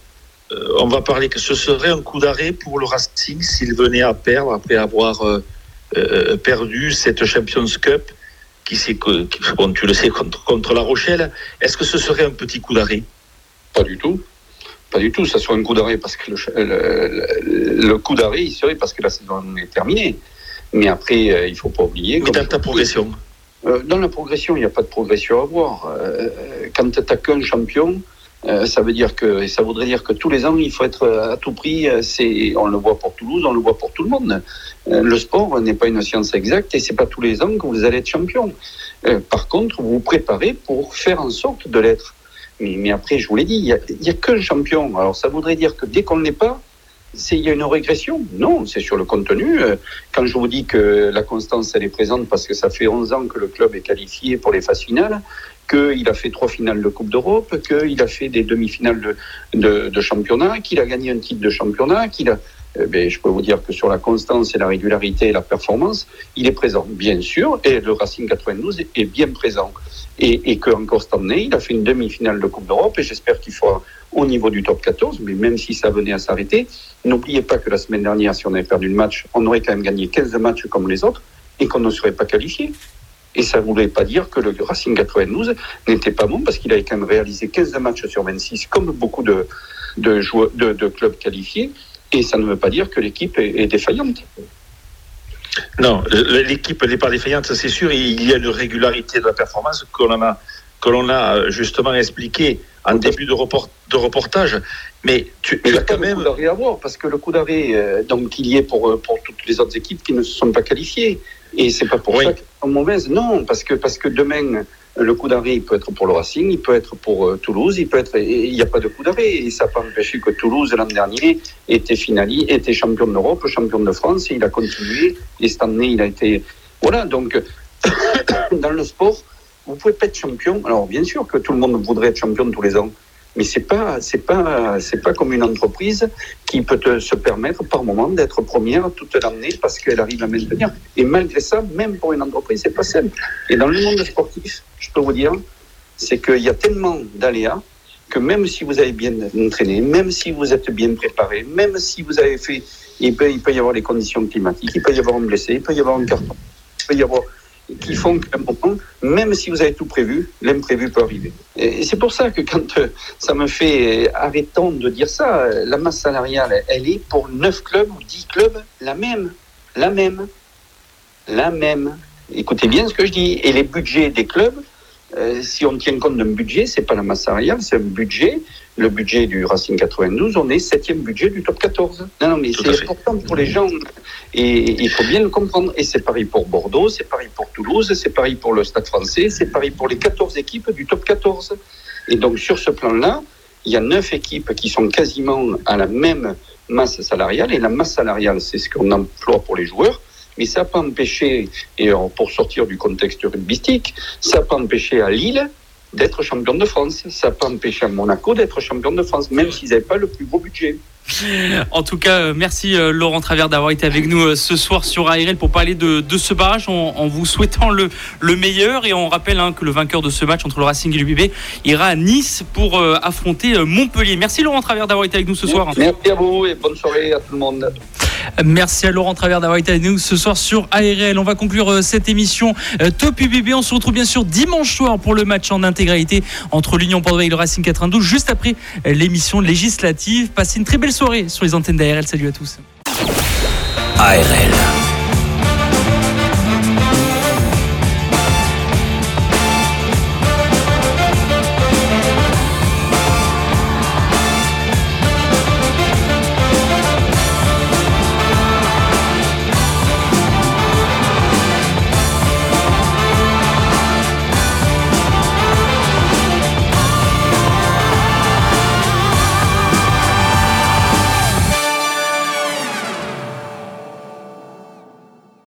Euh, on va parler que ce serait un coup d'arrêt pour le Racing s'il venait à perdre après avoir euh, euh perdu cette Champions Cup qui que bon, tu le sais contre, contre La Rochelle. Est-ce que ce serait un petit coup d'arrêt? Pas du tout. Pas du tout, ça serait un coup d'arrêt parce que le, le, le coup d'arrêt, il serait parce que la saison est terminée. Mais après, euh, il faut pas oublier. Mais dans ta progression euh, Dans la progression, il n'y a pas de progression à voir. Euh, quand tu n'as qu'un champion, ça veut dire que, ça voudrait dire que tous les ans, il faut être à tout prix. C'est, on le voit pour Toulouse, on le voit pour tout le monde. le sport n'est pas une science exacte et c'est pas tous les ans que vous allez être champion. par contre, vous vous préparez pour faire en sorte de l'être. Mais, mais, après, je vous l'ai dit, il n'y a, a qu'un champion. Alors ça voudrait dire que dès qu'on ne l'est pas, il y a une régression Non, c'est sur le contenu. Quand je vous dis que la constance, elle est présente parce que ça fait 11 ans que le club est qualifié pour les phases finales, qu'il a fait trois finales de Coupe d'Europe, qu'il a fait des demi-finales de, de, de, championnat, qu'il a gagné un titre de championnat, qu'il a... Eh bien, je peux vous dire que sur la constance et la régularité et la performance, il est présent, bien sûr, et le Racing 92 est bien présent. Et, et qu'encore cette année, il a fait une demi-finale de Coupe d'Europe, et j'espère qu'il fera au niveau du top 14, mais même si ça venait à s'arrêter, n'oubliez pas que la semaine dernière, si on avait perdu le match, on aurait quand même gagné 15 matchs comme les autres et qu'on ne serait pas qualifié. Et ça ne voulait pas dire que le Racing 92 n'était pas bon parce qu'il avait quand même réalisé 15 matchs sur 26 comme beaucoup de, de clubs qualifiés. Et ça ne veut pas dire que l'équipe est, est défaillante. Non, l'équipe n'est pas défaillante, c'est sûr. Il y a une régularité de la performance que l'on a, que l'on a justement expliqué en début de, report, de reportage. Mais tu, Mais tu as quand même. coup d'arrêt à voir, parce que le coup d'arrêt, euh, donc, il y est pour, pour toutes les autres équipes qui ne se sont pas qualifiées. Et c'est pas pour Oui. ça qu'elles sont mauvaises. Non, parce que, parce que demain, le coup d'arrêt, il peut être pour le Racing, il peut être pour euh, Toulouse, il peut être, il n'y a pas de coup d'arrêt. Et ça n'a pas empêché que Toulouse, l'an dernier, était finaliste, était champion d'Europe, champion de France, et il a continué. Et cette année, il a été, voilà. Donc, <coughs> dans le sport, vous pouvez pas être champion. Alors, bien sûr que tout le monde voudrait être champion tous les ans. Mais c'est pas, c'est pas, c'est pas comme une entreprise qui peut se permettre par moment d'être première toute l'année parce qu'elle arrive à maintenir. Et malgré ça, même pour une entreprise, c'est pas simple. Et dans le monde sportif, je peux vous dire, c'est qu'il y a tellement d'aléas que même si vous avez bien entraîné, même si vous êtes bien préparé, même si vous avez fait, il peut, il peut y avoir les conditions climatiques, il peut y avoir un blessé, il peut y avoir un carton, il peut y avoir qui font qu'à un moment, même si vous avez tout prévu, l'imprévu peut arriver. Et c'est pour ça que quand euh, ça me fait, arrêtons de dire ça, la masse salariale, elle est pour 9 clubs ou 10 clubs la même, la même, la même. Écoutez bien ce que je dis. Et les budgets des clubs, euh, si on tient compte d'un budget, c'est pas la masse salariale, c'est un budget. Le budget du Racing 92, on est septième budget du top 14. Non, non, mais c'est important pour les gens. Et il faut bien le comprendre. Et c'est pareil pour Bordeaux, c'est pareil pour Toulouse, c'est pareil pour le Stade français, c'est pareil pour les 14 équipes du top 14. Et donc, sur ce plan-là, il y a neuf équipes qui sont quasiment à la même masse salariale. Et la masse salariale, c'est ce qu'on emploie pour les joueurs. Mais ça n'a pas empêché, et pour sortir du contexte rugbystique, ça n'a pas empêché à Lille d'être champion de France. Ça n'a pas empêché à Monaco d'être champion de France, même s'ils n'avaient pas le plus beau budget. En tout cas, euh, merci euh, Laurent Travers d'avoir été avec nous euh, ce soir sur ARL pour parler de, ce barrage en, vous souhaitant le, le, meilleur. Et on rappelle hein, que le vainqueur de ce match entre le Racing et l'UBB ira à Nice pour affronter Montpellier. Merci Laurent Travers d'avoir été avec nous ce soir. Merci à vous et bonne soirée à tout le monde. Merci à Laurent Travers d'avoir été avec nous ce soir sur ARL. On va conclure cette émission Top UBB. On se retrouve bien sûr dimanche soir pour le match en intégralité entre l'Union Bordeaux et le Racing 92, juste après l'émission législative. Passez une très belle sur les antennes d'ARL. Salut à tous.